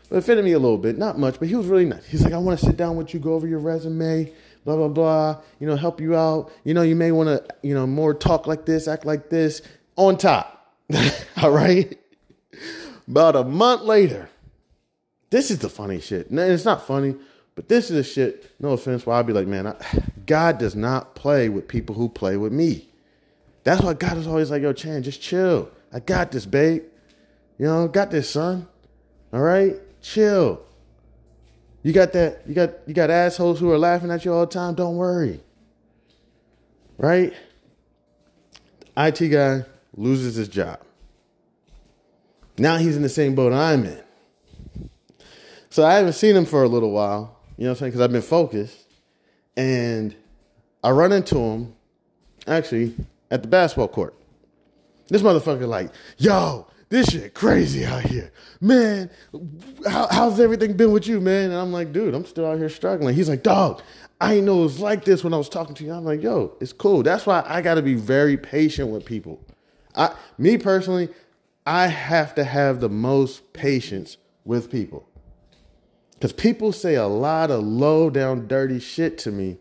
but offended me a little bit. Not much, but he was really nice. He's like, I want to sit down with you, go over your resume, blah blah blah. You know, help you out. You know, you may want to, you know, more talk like this, act like this. On top, all right. About a month later, this is the funny shit. No, it's not funny, but this is the shit. No offense, where I'll be like, man, I, God does not play with people who play with me. That's why God is always like, yo, Chan, just chill. I got this, babe. You know, got this, son. All right? Chill. You got that, you got you got assholes who are laughing at you all the time. Don't worry. Right? IT guy loses his job. Now he's in the same boat I'm in. So I haven't seen him for a little while, you know what I'm saying? Because I've been focused. And I run into him actually at the basketball court. This motherfucker like, yo, this shit crazy out here. Man, how, how's everything been with you, man? And I'm like, dude, I'm still out here struggling. He's like, dog, I know it was like this when I was talking to you. I'm like, yo, it's cool. That's why I got to be very patient with people. I, me personally, I have to have the most patience with people. Because people say a lot of low down, dirty shit to me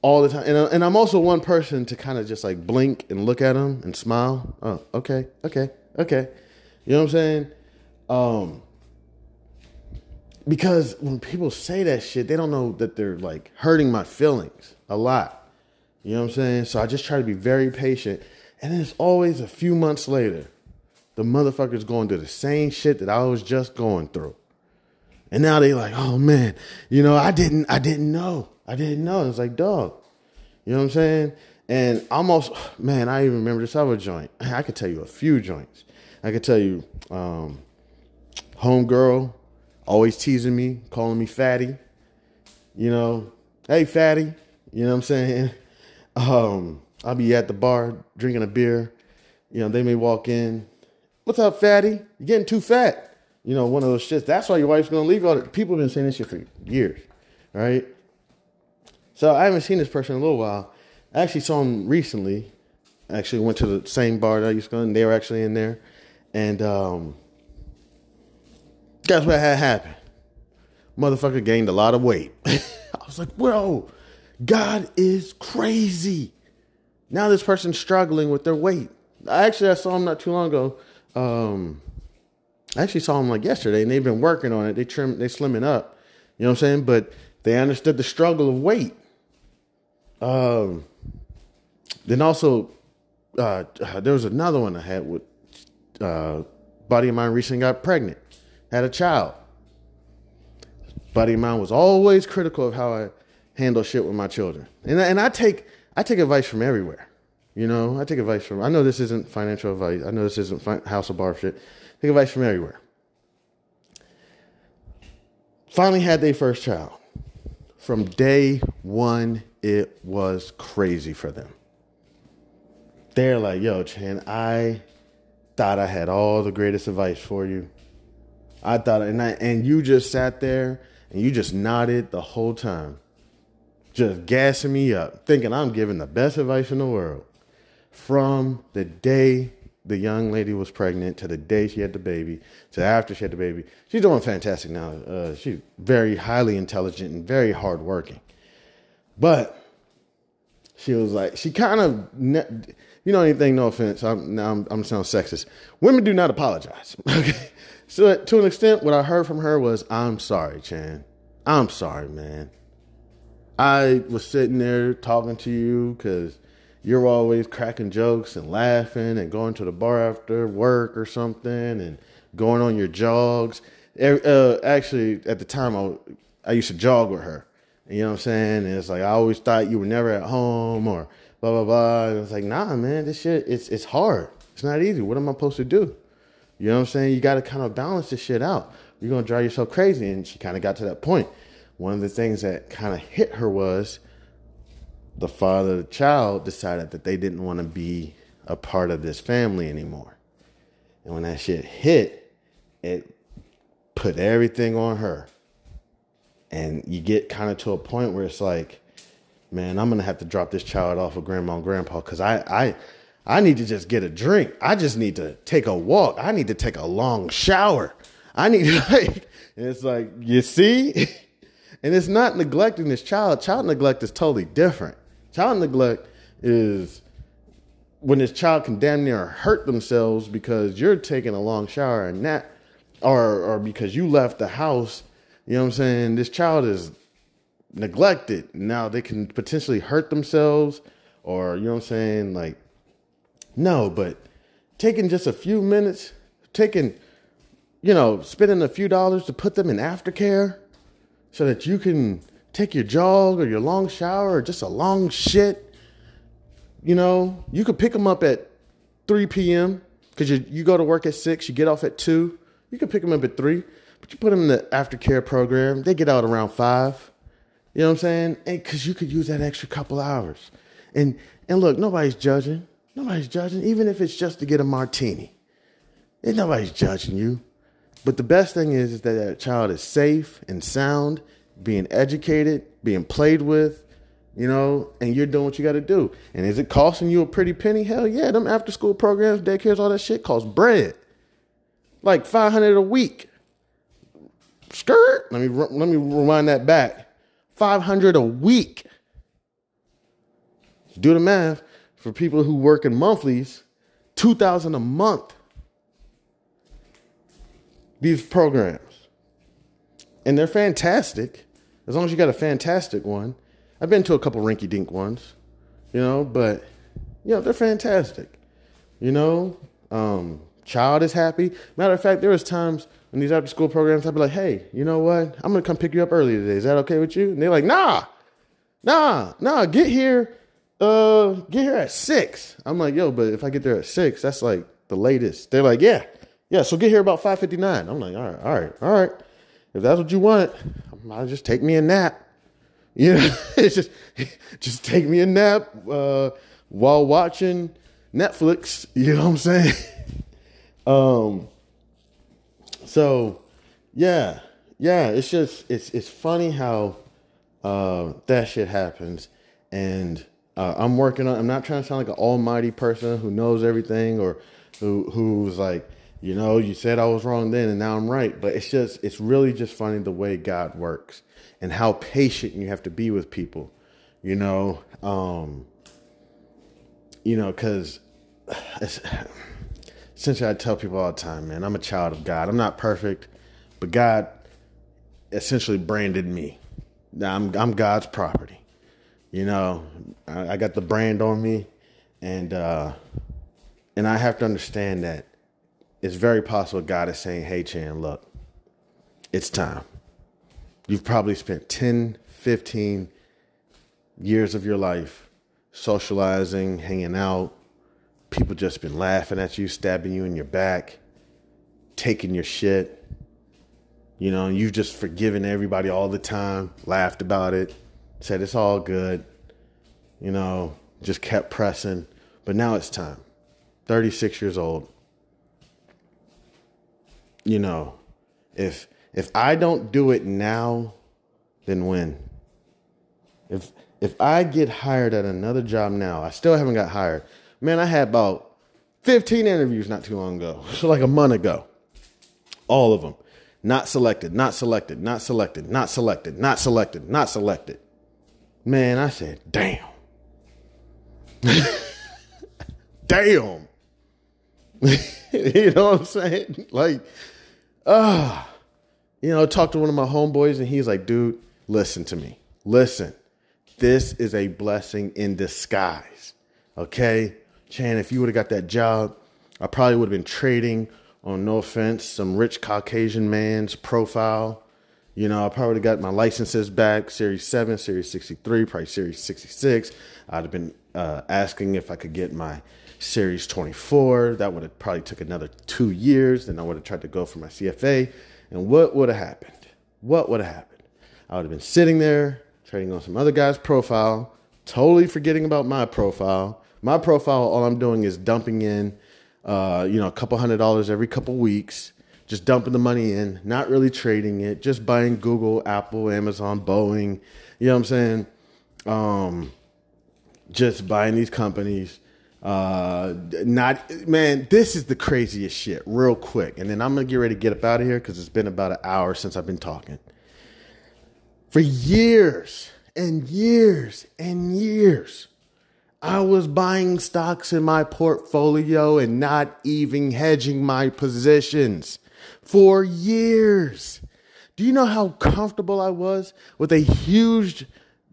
all the time. And, uh, and I'm also one person to kind of just like blink and look at them and smile. Oh, okay, okay, okay. You know what I'm saying? Um, because when people say that shit, they don't know that they're like hurting my feelings a lot. You know what I'm saying? So I just try to be very patient. And then it's always a few months later, the motherfucker's going through the same shit that I was just going through. And now they like, oh man, you know, I didn't, I didn't know. I didn't know. It's like, dog. You know what I'm saying? And almost, man, I even remember this other joint. I could tell you a few joints. I can tell you, um, homegirl always teasing me, calling me fatty. You know, hey fatty. You know what I'm saying? Um, I'll be at the bar drinking a beer. You know, they may walk in. What's up, fatty? You're getting too fat. You know, one of those shits. That's why your wife's gonna leave. The people have been saying this shit for years, right? So I haven't seen this person in a little while. I actually saw him recently. I actually went to the same bar that I used to go, and they were actually in there. And um, guess what had happened? Motherfucker gained a lot of weight. I was like, bro, God is crazy. Now this person's struggling with their weight. I actually, I saw him not too long ago. Um, I actually saw him like yesterday, and they've been working on it. They trim, they slimming up. You know what I'm saying? But they understood the struggle of weight. Um, then also, uh, there was another one I had with uh, buddy of mine recently got pregnant, had a child. Buddy of mine was always critical of how I handle shit with my children, and and I take I take advice from everywhere. You know, I take advice from. I know this isn't financial advice. I know this isn't fi- House of Barf shit. Take advice from everywhere. Finally had their first child. From day one, it was crazy for them. They're like, yo, Chan, I thought I had all the greatest advice for you. I thought, and I, and you just sat there and you just nodded the whole time, just gassing me up, thinking I'm giving the best advice in the world. From the day the young lady was pregnant to the day she had the baby to after she had the baby, she's doing fantastic now. Uh, she's very highly intelligent and very hardworking. But she was like, she kind of, you know, anything, no offense, I'm, now I'm, I'm sound sexist. Women do not apologize. Okay. So to an extent, what I heard from her was, I'm sorry, Chan. I'm sorry, man. I was sitting there talking to you because you're always cracking jokes and laughing and going to the bar after work or something and going on your jogs. Uh, actually, at the time, I, I used to jog with her. You know what I'm saying? And it's like I always thought you were never at home or blah blah blah. And it's like, nah, man, this shit it's it's hard. It's not easy. What am I supposed to do? You know what I'm saying? You got to kind of balance this shit out. You're to drive yourself crazy. And she kind of got to that point. One of the things that kind of hit her was the father of the child decided that they didn't want to be a part of this family anymore. And when that shit hit, it put everything on her. And you get kind of to a point where it's like, man, I'm gonna have to drop this child off of grandma and grandpa because I I I need to just get a drink. I just need to take a walk. I need to take a long shower. I need like and it's like, you see? and it's not neglecting this child. Child neglect is totally different. Child neglect is when this child can damn near hurt themselves because you're taking a long shower and that or or because you left the house, you know what I'm saying? This child is neglected. Now they can potentially hurt themselves or you know what I'm saying? Like no, but taking just a few minutes, taking you know, spending a few dollars to put them in aftercare so that you can take your jog or your long shower or just a long shit you know, you could pick them up at 3 p.m. because you, you go to work at 6, you get off at 2. You can pick them up at 3, but you put them in the aftercare program. They get out around 5. You know what I'm saying? Because you could use that extra couple hours. And, and look, nobody's judging. Nobody's judging, even if it's just to get a martini. And nobody's judging you. But the best thing is, is that that child is safe and sound, being educated, being played with, you know, and you're doing what you got to do. And is it costing you a pretty penny? Hell yeah, them after school programs, daycares, all that shit costs bread, like five hundred a week. Skirt. Let me let me rewind that back. Five hundred a week. Do the math for people who work in monthlies. Two thousand a month. These programs, and they're fantastic. As long as you got a fantastic one I've been to a couple rinky dink ones, you know, but you know, they're fantastic. You know, um, child is happy. Matter of fact, there was times in these after school programs I'd be like, hey, you know what? I'm gonna come pick you up early today. Is that okay with you? And they're like, nah, nah, nah, get here, uh, get here at six. I'm like, yo, but if I get there at six, that's like the latest. They're like, yeah, yeah, so get here about 5.59. I'm like, all right, all right, all right. If that's what you want, I'll just take me a nap. You know, it's just just take me a nap uh, while watching Netflix. You know what I'm saying? um. So, yeah, yeah. It's just it's it's funny how uh, that shit happens, and uh, I'm working on. I'm not trying to sound like an almighty person who knows everything or who who's like you know you said I was wrong then and now I'm right. But it's just it's really just funny the way God works and how patient you have to be with people, you know, um, you know, because essentially I tell people all the time, man, I'm a child of God. I'm not perfect, but God essentially branded me. Now I'm I'm God's property. You know, I, I got the brand on me, and uh, and I have to understand that it's very possible God is saying, "Hey, Chan, look, it's time." You've probably spent 10, 15 years of your life socializing, hanging out. People just been laughing at you, stabbing you in your back, taking your shit. You know, you've just forgiven everybody all the time, laughed about it, said it's all good. You know, just kept pressing. But now it's time. 36 years old. You know, if if I don't do it now, then when? If if I get hired at another job now, I still haven't got hired. Man, I had about 15 interviews not too long ago, so like a month ago. All of them. Not selected, not selected, not selected, not selected, not selected, not selected. Man, I said, damn. damn. you know what I'm saying? Like, ah. Uh, you know, talk to one of my homeboys and he's like, dude, listen to me. Listen, this is a blessing in disguise. Okay? Chan, if you would have got that job, I probably would have been trading on no offense, some rich Caucasian man's profile. You know, I probably got my licenses back, Series 7, Series 63, probably Series 66. I'd have been uh, asking if I could get my Series 24. That would have probably took another two years. Then I would have tried to go for my CFA. And what would have happened? What would have happened? I would have been sitting there trading on some other guy's profile, totally forgetting about my profile. My profile, all I'm doing is dumping in, uh, you know, a couple hundred dollars every couple weeks, just dumping the money in, not really trading it, just buying Google, Apple, Amazon, Boeing. You know what I'm saying? Um, just buying these companies. Uh, not man, this is the craziest shit. Real quick, and then I'm gonna get ready to get up out of here because it's been about an hour since I've been talking. For years and years and years, I was buying stocks in my portfolio and not even hedging my positions for years. Do you know how comfortable I was with a huge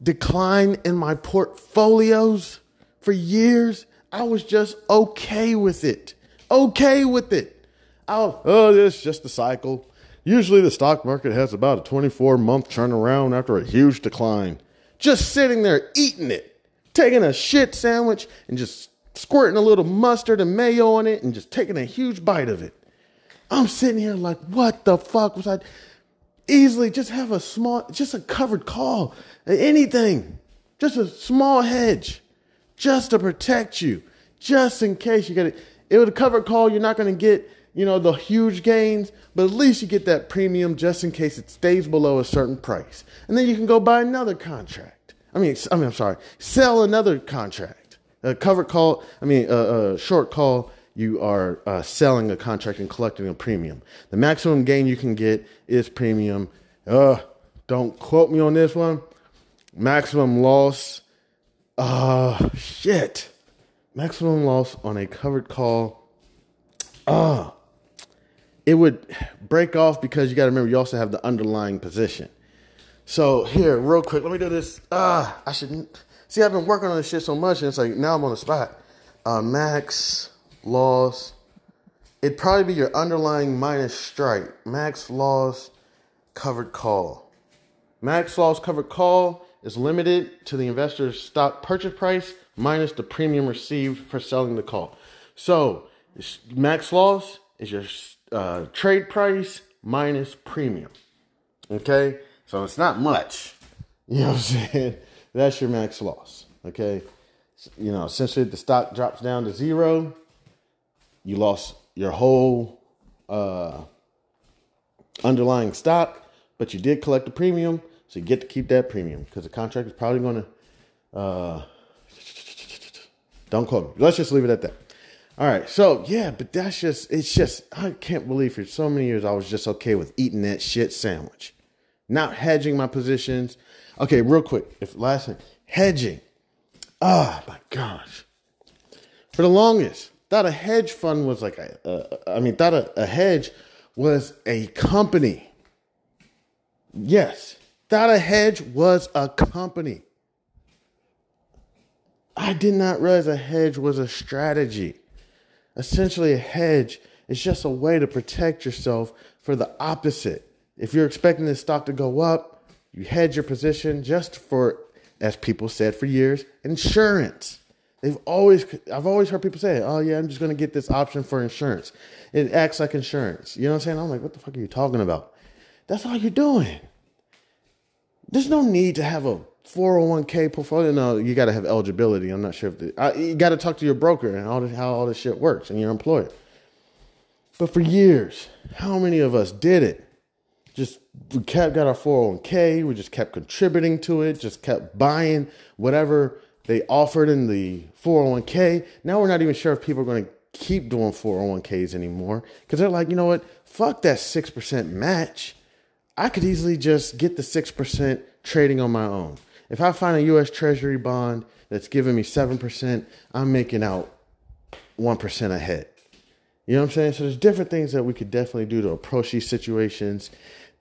decline in my portfolios for years? I was just okay with it. Okay with it. Was, oh, it's just a cycle. Usually the stock market has about a 24 month turnaround after a huge decline. Just sitting there eating it, taking a shit sandwich and just squirting a little mustard and mayo on it and just taking a huge bite of it. I'm sitting here like, what the fuck was I? Easily just have a small, just a covered call, anything, just a small hedge, just to protect you, just in case you get it. It would a covered call, you're not going to get you know, the huge gains, but at least you get that premium just in case it stays below a certain price. And then you can go buy another contract. I mean, I mean, I'm sorry, sell another contract. A covered call, I mean, a, a short call, you are uh, selling a contract and collecting a premium. The maximum gain you can get is premium. Uh, don't quote me on this one. Maximum loss. Uh, shit. Maximum loss on a covered call. Uh, it would break off because you got to remember you also have the underlying position. So here, real quick, let me do this. Ah, uh, I shouldn't see. I've been working on this shit so much, and it's like now I'm on the spot. Uh, max loss. It'd probably be your underlying minus strike. Max loss covered call. Max loss covered call is limited to the investor's stock purchase price minus the premium received for selling the call. So max loss is your uh, trade price minus premium. Okay, so it's not much. You know what I'm saying? That's your max loss. Okay, you know, essentially the stock drops down to zero, you lost your whole uh, underlying stock, but you did collect a premium, so you get to keep that premium because the contract is probably going to. Uh, don't quote me. Let's just leave it at that. All right, so yeah, but that's just it's just I can't believe for so many years I was just okay with eating that shit sandwich, not hedging my positions. Okay, real quick, if last thing hedging, oh my gosh, for the longest thought a hedge fund was like a, a I mean thought a, a hedge was a company. Yes, thought a hedge was a company. I did not realize a hedge was a strategy. Essentially, a hedge is just a way to protect yourself for the opposite. If you're expecting the stock to go up, you hedge your position just for, as people said for years, insurance. They've always, I've always heard people say, "Oh yeah, I'm just going to get this option for insurance." It acts like insurance. You know what I'm saying? I'm like, what the fuck are you talking about? That's all you're doing. There's no need to have a 401k portfolio. No, you got to have eligibility. I'm not sure if the, I, you got to talk to your broker and all this, how all this shit works and your employer. But for years, how many of us did it? Just we kept got our 401k. We just kept contributing to it. Just kept buying whatever they offered in the 401k. Now we're not even sure if people are going to keep doing 401ks anymore because they're like, you know what? Fuck that six percent match. I could easily just get the six percent trading on my own. If I find a US Treasury bond that's giving me 7%, I'm making out 1% ahead. You know what I'm saying? So there's different things that we could definitely do to approach these situations.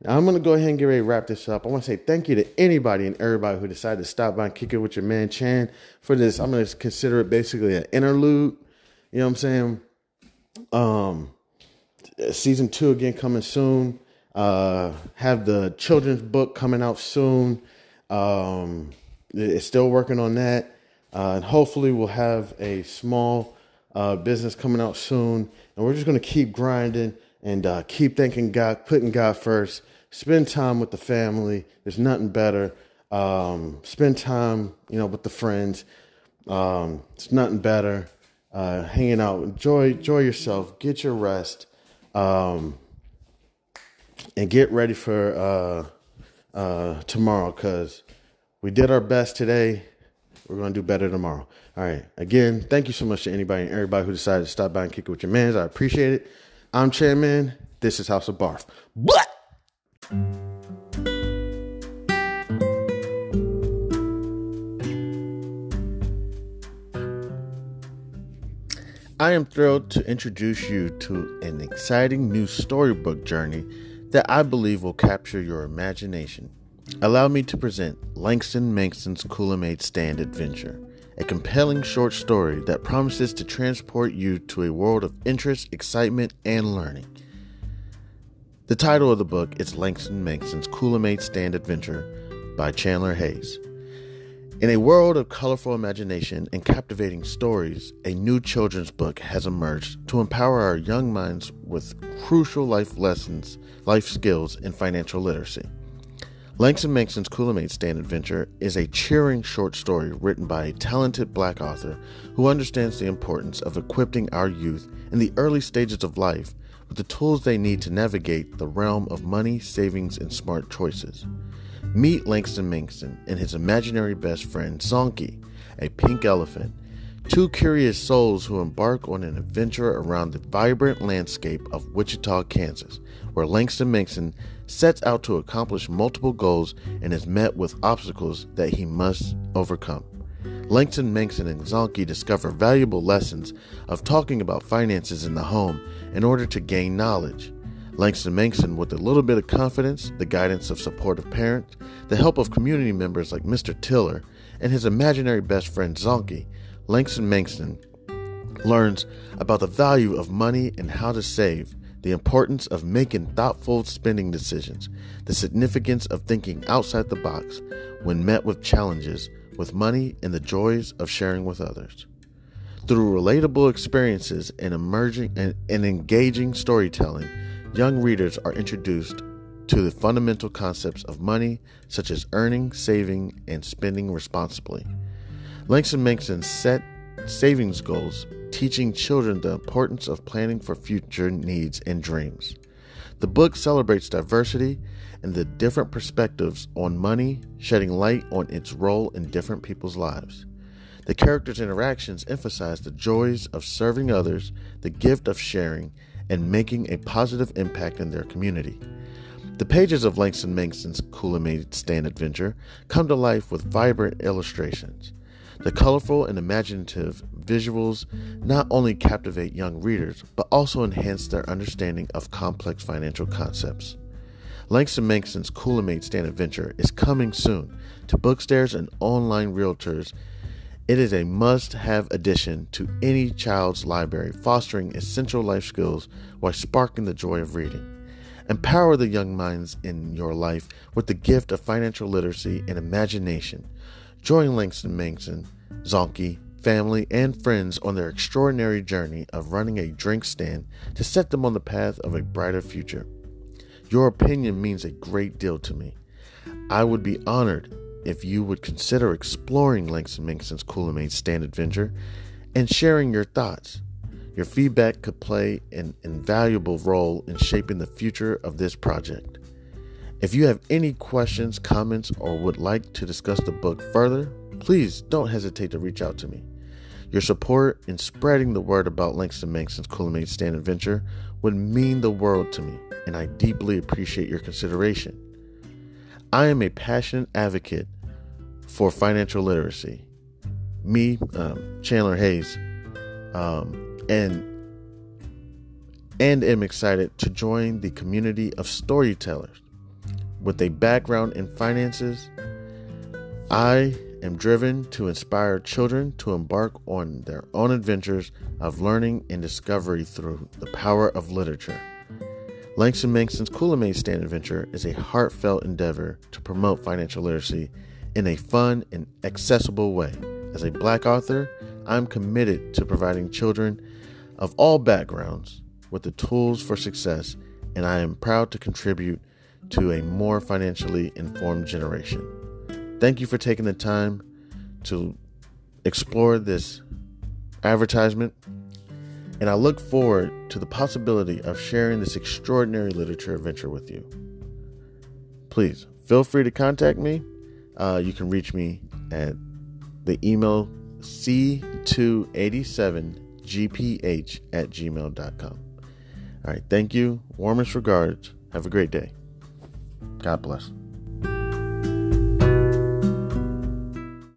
I'm going to go ahead and get ready to wrap this up. I want to say thank you to anybody and everybody who decided to stop by and kick it with your man Chan for this. I'm going to consider it basically an interlude. You know what I'm saying? Um, season two again coming soon. Uh, have the children's book coming out soon. Um, it's still working on that. Uh, and hopefully, we'll have a small uh, business coming out soon, and we're just gonna keep grinding and uh, keep thanking God, putting God first. Spend time with the family. There's nothing better. Um, spend time, you know, with the friends. Um, it's nothing better. Uh, hanging out, enjoy, enjoy yourself. Get your rest, um, and get ready for uh, uh, tomorrow. Cause we did our best today. We're gonna do better tomorrow. All right. Again, thank you so much to anybody and everybody who decided to stop by and kick it with your mans. I appreciate it. I'm Chan Man. This is House of Barf. What? I am thrilled to introduce you to an exciting new storybook journey that I believe will capture your imagination. Allow me to present Langston Mankson's Coolamade Stand Adventure, a compelling short story that promises to transport you to a world of interest, excitement, and learning. The title of the book is Langston Mankson's Coolamade Stand Adventure by Chandler Hayes. In a world of colorful imagination and captivating stories, a new children's book has emerged to empower our young minds with crucial life lessons, life skills, and financial literacy. Langston Mankson's Coolamade Stand Adventure is a cheering short story written by a talented black author who understands the importance of equipping our youth in the early stages of life with the tools they need to navigate the realm of money, savings, and smart choices. Meet Langston Mankson and his imaginary best friend, Zonky, a pink elephant, two curious souls who embark on an adventure around the vibrant landscape of Wichita, Kansas, where Langston Mankson sets out to accomplish multiple goals and is met with obstacles that he must overcome. Langston Mankson and Zonky discover valuable lessons of talking about finances in the home in order to gain knowledge. Langston Mankson, with a little bit of confidence, the guidance of supportive parents, the help of community members like Mr. Tiller, and his imaginary best friend Zonky, Langston Mankson learns about the value of money and how to save, the importance of making thoughtful spending decisions, the significance of thinking outside the box when met with challenges with money, and the joys of sharing with others. Through relatable experiences and emerging and, and engaging storytelling, young readers are introduced to the fundamental concepts of money, such as earning, saving, and spending responsibly. Langston Mankson set savings goals, teaching children the importance of planning for future needs and dreams. The book celebrates diversity and the different perspectives on money, shedding light on its role in different people's lives. The characters' interactions emphasize the joys of serving others, the gift of sharing, and making a positive impact in their community. The pages of Langston Mankson's Coolamade Stand Adventure come to life with vibrant illustrations. The colorful and imaginative visuals not only captivate young readers, but also enhance their understanding of complex financial concepts. Langston Mankson's Coolamade Stand Adventure is coming soon to bookstores and online realtors it is a must have addition to any child's library, fostering essential life skills while sparking the joy of reading. Empower the young minds in your life with the gift of financial literacy and imagination. Join Langston Mankson, Zonky, family, and friends on their extraordinary journey of running a drink stand to set them on the path of a brighter future. Your opinion means a great deal to me. I would be honored if you would consider exploring Langston Mankson's Coolamade Stand Adventure and sharing your thoughts. Your feedback could play an invaluable role in shaping the future of this project. If you have any questions, comments, or would like to discuss the book further, please don't hesitate to reach out to me. Your support in spreading the word about Langston Mankson's Coolamade Stand Adventure would mean the world to me, and I deeply appreciate your consideration. I am a passionate advocate for financial literacy. Me, um, Chandler Hayes, um, and and am excited to join the community of storytellers with a background in finances. I am driven to inspire children to embark on their own adventures of learning and discovery through the power of literature. Langston Mankson's Coolamade Stand Adventure is a heartfelt endeavor to promote financial literacy in a fun and accessible way. As a black author, I'm committed to providing children of all backgrounds with the tools for success, and I am proud to contribute to a more financially informed generation. Thank you for taking the time to explore this advertisement, and I look forward to the possibility of sharing this extraordinary literature adventure with you. Please feel free to contact me. Uh, you can reach me at the email c287gph at gmail.com. All right, thank you. Warmest regards. Have a great day. God bless.